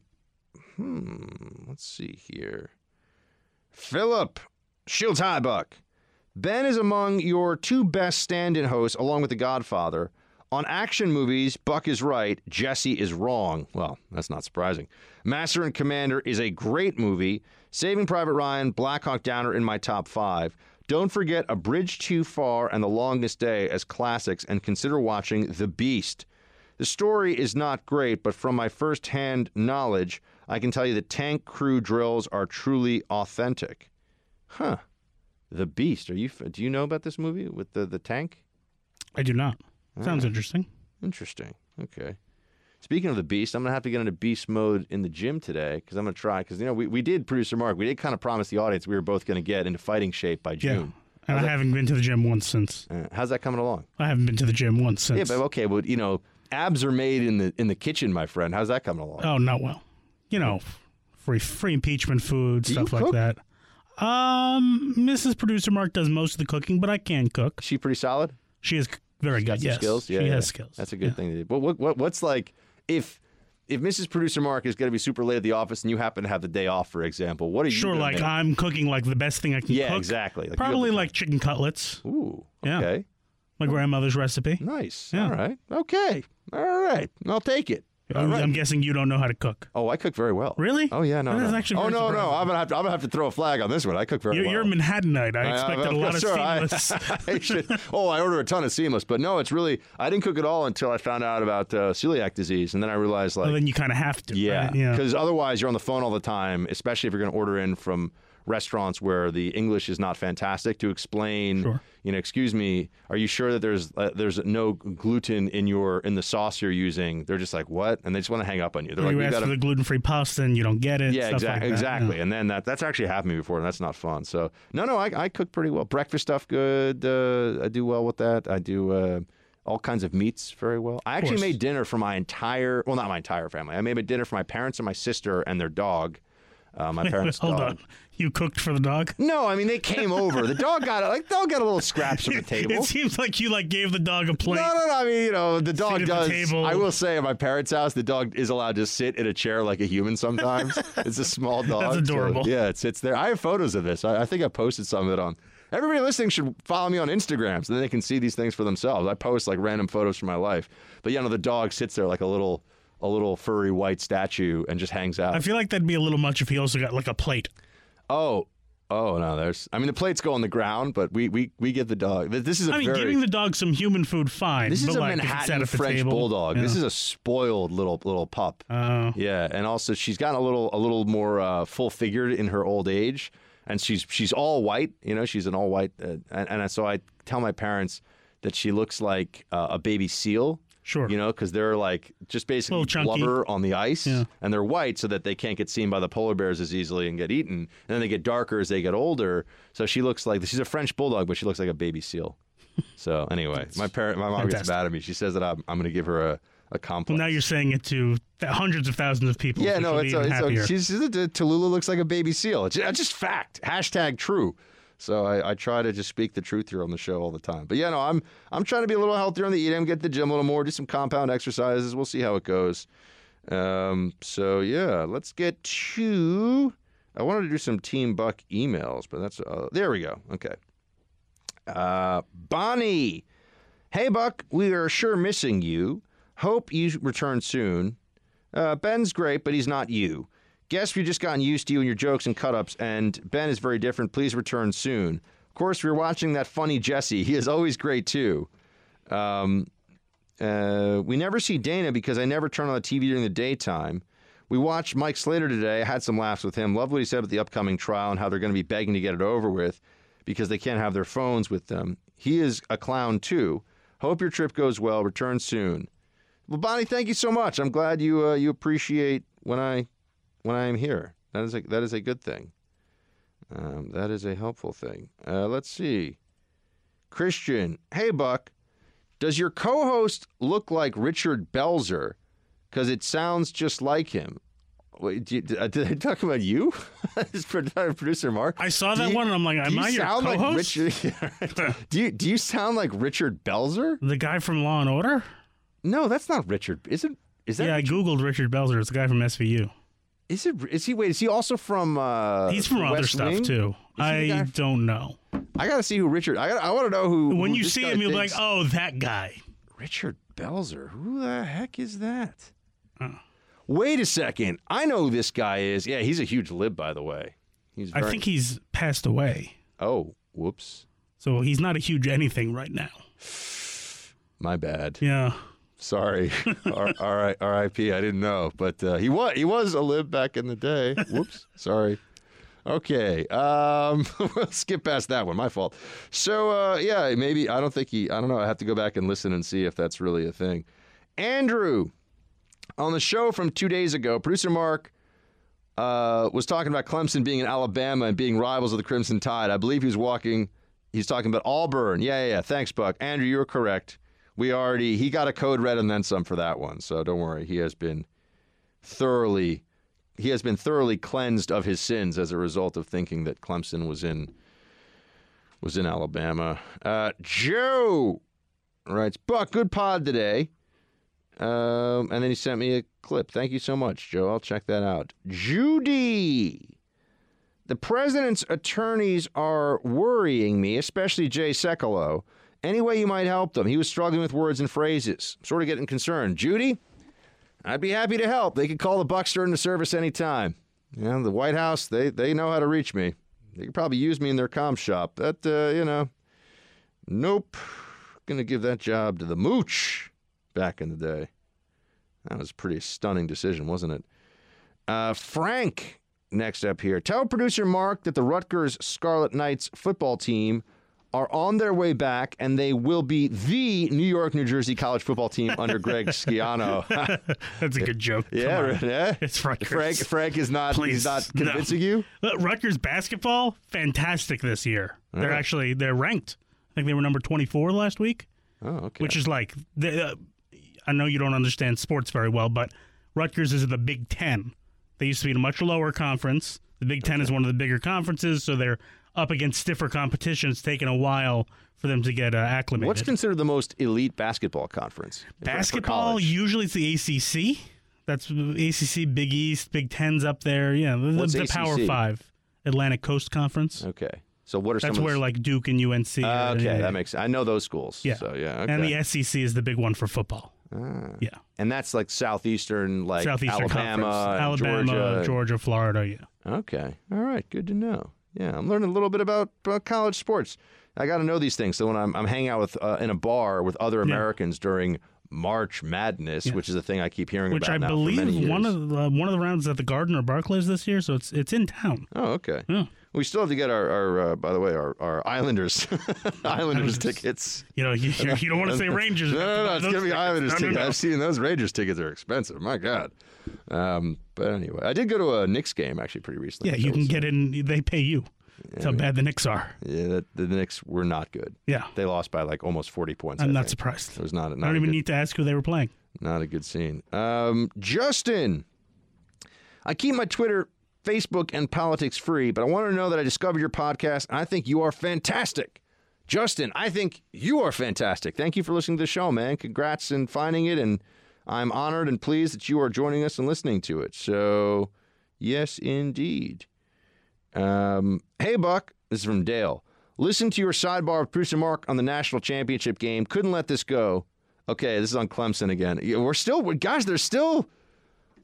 hmm, let's see here. Philip Shields High Buck. Ben is among your two best stand-in hosts, along with The Godfather. On action movies, Buck is right, Jesse is wrong. Well, that's not surprising. Master and Commander is a great movie. Saving Private Ryan, Black Hawk Down are in my top five. Don't forget A Bridge Too Far and The Longest Day as classics, and consider watching The Beast. The story is not great, but from my first-hand knowledge, I can tell you the tank crew drills are truly authentic. Huh. The Beast. Are you? Do you know about this movie with the the tank? I do not. Sounds Ah. interesting. Interesting. Okay. Speaking of the beast, I'm gonna have to get into beast mode in the gym today because I'm gonna try. Because you know we, we did producer Mark, we did kind of promise the audience we were both gonna get into fighting shape by Yeah. June. And I that- haven't been to the gym once since. uh, how's that coming along? I haven't been to the gym once since. Yeah, but okay, but you know, abs are made in the in the kitchen, my friend. How's that coming along? Oh, not well. You know, free free impeachment food, you stuff like cook? that. Um, Mrs. Producer Mark does most of the cooking, but I can cook. She pretty solid. She is very good. Yes, skills. Yeah, she yeah. has skills. That's a good thing to do. But what, what what's like if if Mrs. Producer Mark is going to be super late at the office and you happen to have the day off, for example, what are you Sure, gonna like make? I'm cooking like the best thing I can Yeah, cook. exactly. Like, Probably like chicken cutlets. Ooh, Yeah. My grandmother's recipe. Nice. Yeah. All right. Okay. All right. I'll take it. I'm, right. I'm guessing you don't know how to cook. Oh, I cook very well. Really? Oh yeah, no. No. actually oh no, no. I'm gonna have to. I'm gonna have to throw a flag on this one. I cook very You're, well. you're a Manhattanite. I expected a lot of sure, I- seamless. I should- oh, I order a ton of seamless, but no, it's really I didn't cook at all until I found out about uh, celiac disease, and then I realized like well, then you kind of have to. yeah, right? yeah. because otherwise you're on the phone all the time, especially if you're going to order in from restaurants where the English is not fantastic to explain. You know, excuse me, are you sure that there's uh, there's no gluten in your in the sauce you're using? They're just like what, and they just want to hang up on you. They're like, you ask gotta for the gluten-free pasta and you don't get it. yeah, stuff exactly, like that, yeah. exactly. And then that that's actually happened to me before, and that's not fun. So no, no, I, I cook pretty well. Breakfast stuff good. Uh, I do well with that. I do uh, all kinds of meats very well. I actually made dinner for my entire, well, not my entire family. I made a dinner for my parents and my sister and their dog. Uh, my parents' hold dog. on. You cooked for the dog? No, I mean they came over. The dog got like dog got a little scraps from the table. It seems like you like gave the dog a plate. No, no, no. I mean, you know, the dog the does. table. I will say, at my parents' house, the dog is allowed to sit in a chair like a human. Sometimes it's a small dog. so, adorable. yeah, it sits there. I have photos of this. I, I think I posted some of it on. Everybody listening should follow me on Instagram so then they can see these things for themselves. I post like random photos from my life. But yeah, no, the dog sits there like a little, a little furry white statue and just hangs out. I feel like that'd be a little much if he also got like a plate. Oh, oh no, there's. I mean, the plates go on the ground, but we we we give the dog. This is a I mean, very. giving the dog some human food, fine. This is a like, Manhattan at French table, bulldog. This is a spoiled little little pup. Oh. Yeah, and also she's gotten a little a little more uh, full figured in her old age, and she's she's all white. You know, she's an all white, uh, and, and so I tell my parents that she looks like uh, a baby seal. Sure. You know, because they're like just basically blubber on the ice, Yeah. and they're white so that they can't get seen by the polar bears as easily and get eaten. And then they get darker as they get older. So she looks like she's a French bulldog, but she looks like a baby seal. So anyway, my parent, my mom gets mad at me. She says that I'm, I'm going to give her a, a complex. Well, now you're saying it to th- hundreds of thousands of people. Yeah, no, it's, even it's happier. she's, she's Tallulah looks like a baby seal. It's it's just fact. Hashtag true. So I, I try to just speak the truth here on the show all the time. But yeah, no, I'm I'm trying to be a little healthier on the eating, get the gym a little more, do some compound exercises. We'll see how it goes. Um, so yeah, let's get to. I wanted to do some Team Buck emails, but that's uh, there we go. Okay. Uh, Bonnie, hey Buck, we are sure missing you. Hope you return soon. Uh, Ben's great, but he's not you. Guess we've just gotten used to you and your jokes and cut ups, and Ben is very different. Please return soon. Of course, we're watching that funny Jesse. He is always great, too. Um, uh, we never see Dana because I never turn on the TV during the daytime. We watched Mike Slater today. I had some laughs with him. Love what he said about the upcoming trial and how they're going to be begging to get it over with because they can't have their phones with them. He is a clown, too. Hope your trip goes well. Return soon. Well, Bonnie, thank you so much. I'm glad you uh, you appreciate when I when I am here. That is a that is a good thing. Um, that is a helpful thing. Uh, let's see. Christian, hey Buck, does your co-host look like Richard Belzer? Because it sounds just like him. Wait, do you, did, I- did I talk about you? Is producer Mark. I saw that you- one and I'm like, am you I your sound like co-host? Richard? do you do you sound like Richard Belzer? The guy from Law and Order? No, that's not Richard. Is it? Is that? yeah, I googled Richard Belzer. It's the guy from SVU. Is it? Is he? Wait, is he also from? Uh, He's from other West stuff Wing? too. Is he the guy I don't know. I gotta see who Richard. I got. I want to know who. When who you this see guy him, you'll be like, thinks- oh, that guy. Richard Belzer. Who the heck is that? Wait a second. I know who this guy is. Yeah, he's a huge lib, by the way. He's. I think he's passed away. Oh, whoops. So he's not a huge anything right now. My bad. Yeah. Sorry. R- R- R.I.P. I didn't know, but uh, he was he was a lib back in the day. Whoops. Sorry. Okay, um, we'll skip past that one. My fault. So, uh, yeah, maybe I don't think he. I don't know. I have to go back and listen and see if that's really a thing. Andrew, on the show from two days ago, producer Mark uh, was talking about Clemson being in Alabama and being rivals of the Crimson Tide. I believe he was walking. He's talking about Auburn. Yeah, yeah, yeah. Thanks, Buck. Andrew, you're correct. We already he got a code red and then some for that one. So don't worry. He has been thoroughly he has been thoroughly cleansed of his sins as a result of thinking that Clemson was in was in Alabama. Uh, Joe writes, Buck, good pod today. Um, and then he sent me a clip. Thank you so much, Joe. I'll check that out. Judy. The president's attorneys are worrying me, especially Jay Sekulow. Any way you might help them? He was struggling with words and phrases. Sort of getting concerned. Judy, I'd be happy to help. They could call the Buckster into service anytime. You know, the White House, they, they know how to reach me. They could probably use me in their com shop. That, uh, you know, nope. Gonna give that job to the mooch back in the day. That was a pretty stunning decision, wasn't it? Uh, Frank, next up here. Tell producer Mark that the Rutgers Scarlet Knights football team are on their way back, and they will be the New York, New Jersey college football team under Greg Schiano. That's a good joke. Yeah, yeah. It's Rutgers. Frank, Frank is not. Please, he's not no. convincing you. Look, Rutgers basketball, fantastic this year. They're Alright. actually they're ranked. I think they were number twenty four last week. Oh, okay. Which is like, the, uh, I know you don't understand sports very well, but Rutgers is in the Big Ten. They used to be in a much lower conference. The Big Ten is one of the bigger conferences, so they're up against stiffer competition. It's taken a while for them to get uh, acclimated. What's considered the most elite basketball conference? Basketball, usually it's the ACC. That's ACC, Big East, Big Ten's up there. Yeah, the, What's the Power Five, Atlantic Coast Conference. Okay. So what are That's where the- like Duke and UNC. Uh, are. okay, Yeah. that makes. I know those schools. Yeah. So yeah. Okay. And the SEC is the big one for football. Ah. Yeah. And that's like southeastern, like Southeastern Alabama, Alabama, Georgia. Florida. Yeah. Okay. All right. Good to know. Yeah, I'm learning a little bit about, about college sports. I got to know these things. So when I'm, I'm hanging out with uh, in a bar with other Americans during March Madness, which is a thing I keep hearing Which about I now for many believe one of the, one of the rounds is at the Garden or Barclays this year, so it's it's in town. Oh, okay. Yeah. We still have to get our, our uh, by the way, our, our Islanders Islanders tickets. You know, you, you don't want to say Rangers. No, no, no. It's gonna be. Islanders tickets. I've seen those Rangers tickets are expensive. My God. Um, but anyway, I did go to a Knicks game actually pretty recently. Yeah, you can get in. They pay you. That's how bad the Knicks are. Yeah, that, the Knicks were not good. Yeah. they lost by like almost forty points. I'm I not think. surprised. It was not. I don't a even good- need to ask who they were playing. Not a good scene. Um, Justin, I keep my Twitter, Facebook, and politics free, but I want to know that I discovered your podcast, and I think you are fantastic. Justin, I think you are fantastic. Thank you for listening to the show, man. Congrats in finding it, and I'm honored and pleased that you are joining us and listening to it. So, yes, indeed. Um, hey, Buck. This is from Dale. Listen to your sidebar with Bruce and Mark on the national championship game. Couldn't let this go. Okay, this is on Clemson again. We're still, guys. There's still,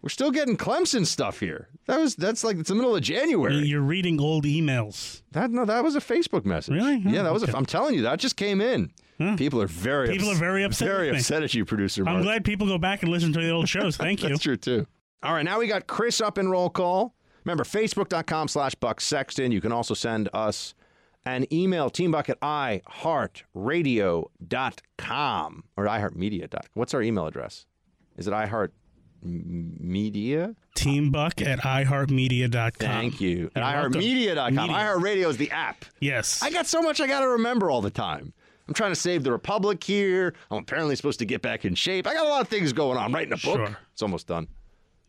we're still getting Clemson stuff here. That was that's like it's the middle of January. You're reading old emails. That no, that was a Facebook message. Really? Yeah, that was. Okay. A, I'm telling you, that just came in. Hmm. People are very People ups- are very upset Very with me. upset at you, producer. I'm glad people go back and listen to the old shows. Thank you. That's true too. All right, now we got Chris up in roll call. Remember, facebook.com slash Buck Sexton. You can also send us an email, teambuck at iHeartRadio.com or iHeartMedia.com. What's our email address? Is it iheartmedia? Teambuck at iHeartMedia.com. Thank you. At iHeartMedia.com. iHeartRadio is the app. Yes. I got so much I got to remember all the time. I'm trying to save the Republic here. I'm apparently supposed to get back in shape. I got a lot of things going on. I'm writing a book. Sure. It's almost done. It's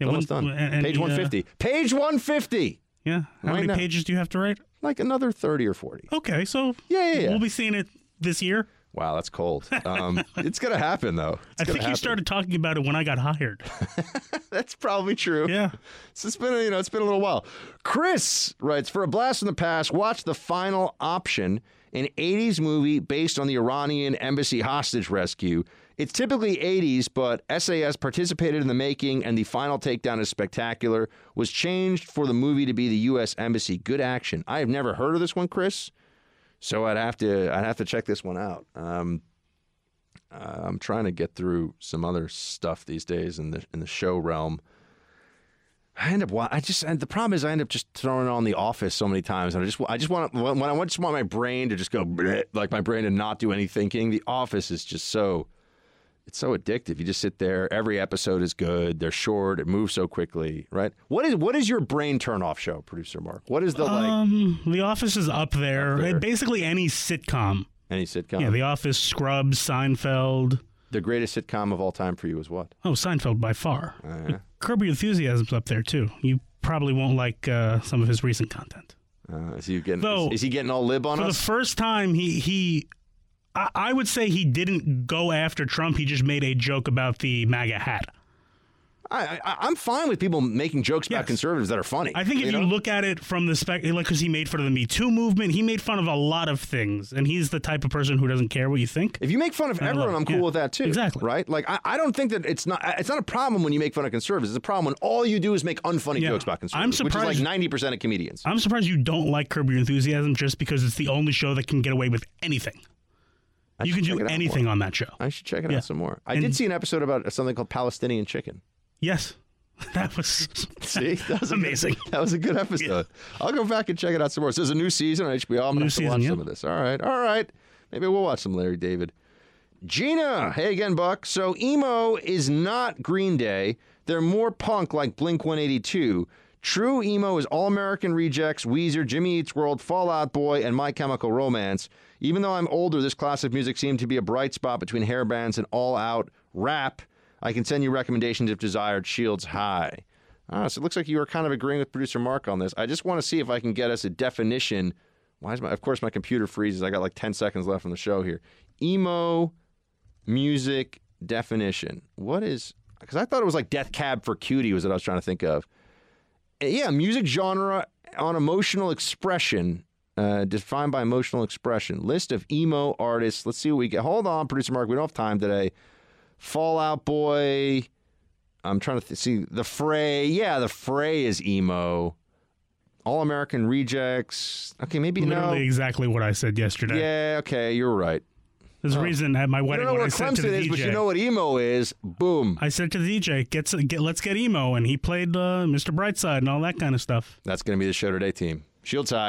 Yeah, almost when- done. and- and Page the, uh, 150. Page 150. Yeah. How Right many now. pages do you have to write? Like another 30 or 40. Okay, so Yeah, yeah, yeah. we'll be seeing it this year. Wow, that's cold. Um, it's going to happen, though. It's I think you started talking about it when I got hired. That's probably true. Yeah. So it's been, you know, it's been a little while. Chris writes, for a blast from the past, watch The Final Option, an 80s movie based on the Iranian embassy hostage rescue. It's typically 80s, but SAS participated in the making, and the final takedown is spectacular. Was changed for the movie to be the U.S. Embassy. Good action. I have never heard of this one, Chris. So I'd have to I'd have to check this one out. Um, uh, I'm trying to get through some other stuff these days in the in the show realm. I end up. I just. And the problem is, I end up just throwing on The Office so many times, and I just. I just want when I want just want my brain to just go bleh, like my brain to not do any thinking. The Office is just so. It's so addictive. You just sit there. Every episode is good. They're short. It moves so quickly. Right. What is what is your brain turn off show, producer Mark? What is the like Um, The Office is up there. Uh, Basically, any sitcom. any sitcom? Yeah, The Office, Scrubs, Seinfeld. the greatest sitcom of all time for you is what? Oh, Seinfeld by far. Uh, Curb Your Enthusiasm's up there too. You probably won't like uh, some of his recent content. uh, is he getting? Though, is, is he getting all lib on For us? the first time, he he, I, I would say he didn't go after Trump. He just made a joke about the MAGA hat. I, I, I'm fine with people making jokes about conservatives that are funny. I think if you, know? look at it from the spec, like because he made fun of the Me Too movement, he made fun of a lot of things, and he's the type of person who doesn't care what you think. If you make fun of And everyone. I'm cool Yeah. with that too. Exactly. Right? Like I, I don't think that it's not it's not a problem when you make fun of conservatives. It's a problem when all you do is make unfunny Yeah. jokes about conservatives. I'm conservatives, which is surprised- like ninety percent of comedians. I'm surprised you don't like Curb Your Enthusiasm just because it's the only show that can get away with anything. I you can do anything on that show. I should check it Yeah. out some more. I And- did see an episode about something called Palestinian chicken. Yes, that was See, that was a good- amazing. that was a good episode. I'll go back and check it out some more. So there's a new season on HBO. I'm gonna New have to watch season, yeah. some of this. All right, all right. Maybe we'll watch some Larry David. Gina, hey again, Buck. So emo is not Green Day. They're more punk like Blink 182. True emo is All American Rejects, Weezer, Jimmy Eats World, Fall Out Boy, and My Chemical Romance. Even though I'm older, this class of music seemed to be a bright spot between hair bands and all out rap. I can send you recommendations if desired. Shields high. Ah, so it looks like you are kind of agreeing with producer Mark on this. I just want to see if I can get us a definition. Why is my? Of course, my computer freezes. I got like ten seconds left on the show here. Emo music definition. What is? Because I thought it was like Death Cab for Cutie was what I was trying to think of. Uh, Yeah, music genre on emotional expression, uh, defined by emotional expression. List of emo artists. Let's see what we get. Hold on, producer Mark. We don't have time today. Fall Out Boy. I'm trying to th- see the Fray. Yeah, the Fray is emo. All American Rejects. Okay, maybe literally no. exactly what I said yesterday. Yeah, okay, you're right. There's a Oh. reason at my You wedding don't know I what the Clemson is, DJ, but you know what emo is. Boom. I said to the DJ, "Get, get let's get emo," and he played uh, Mr. Brightside and all that kind of stuff. That's going to be the show today, team. Shields high.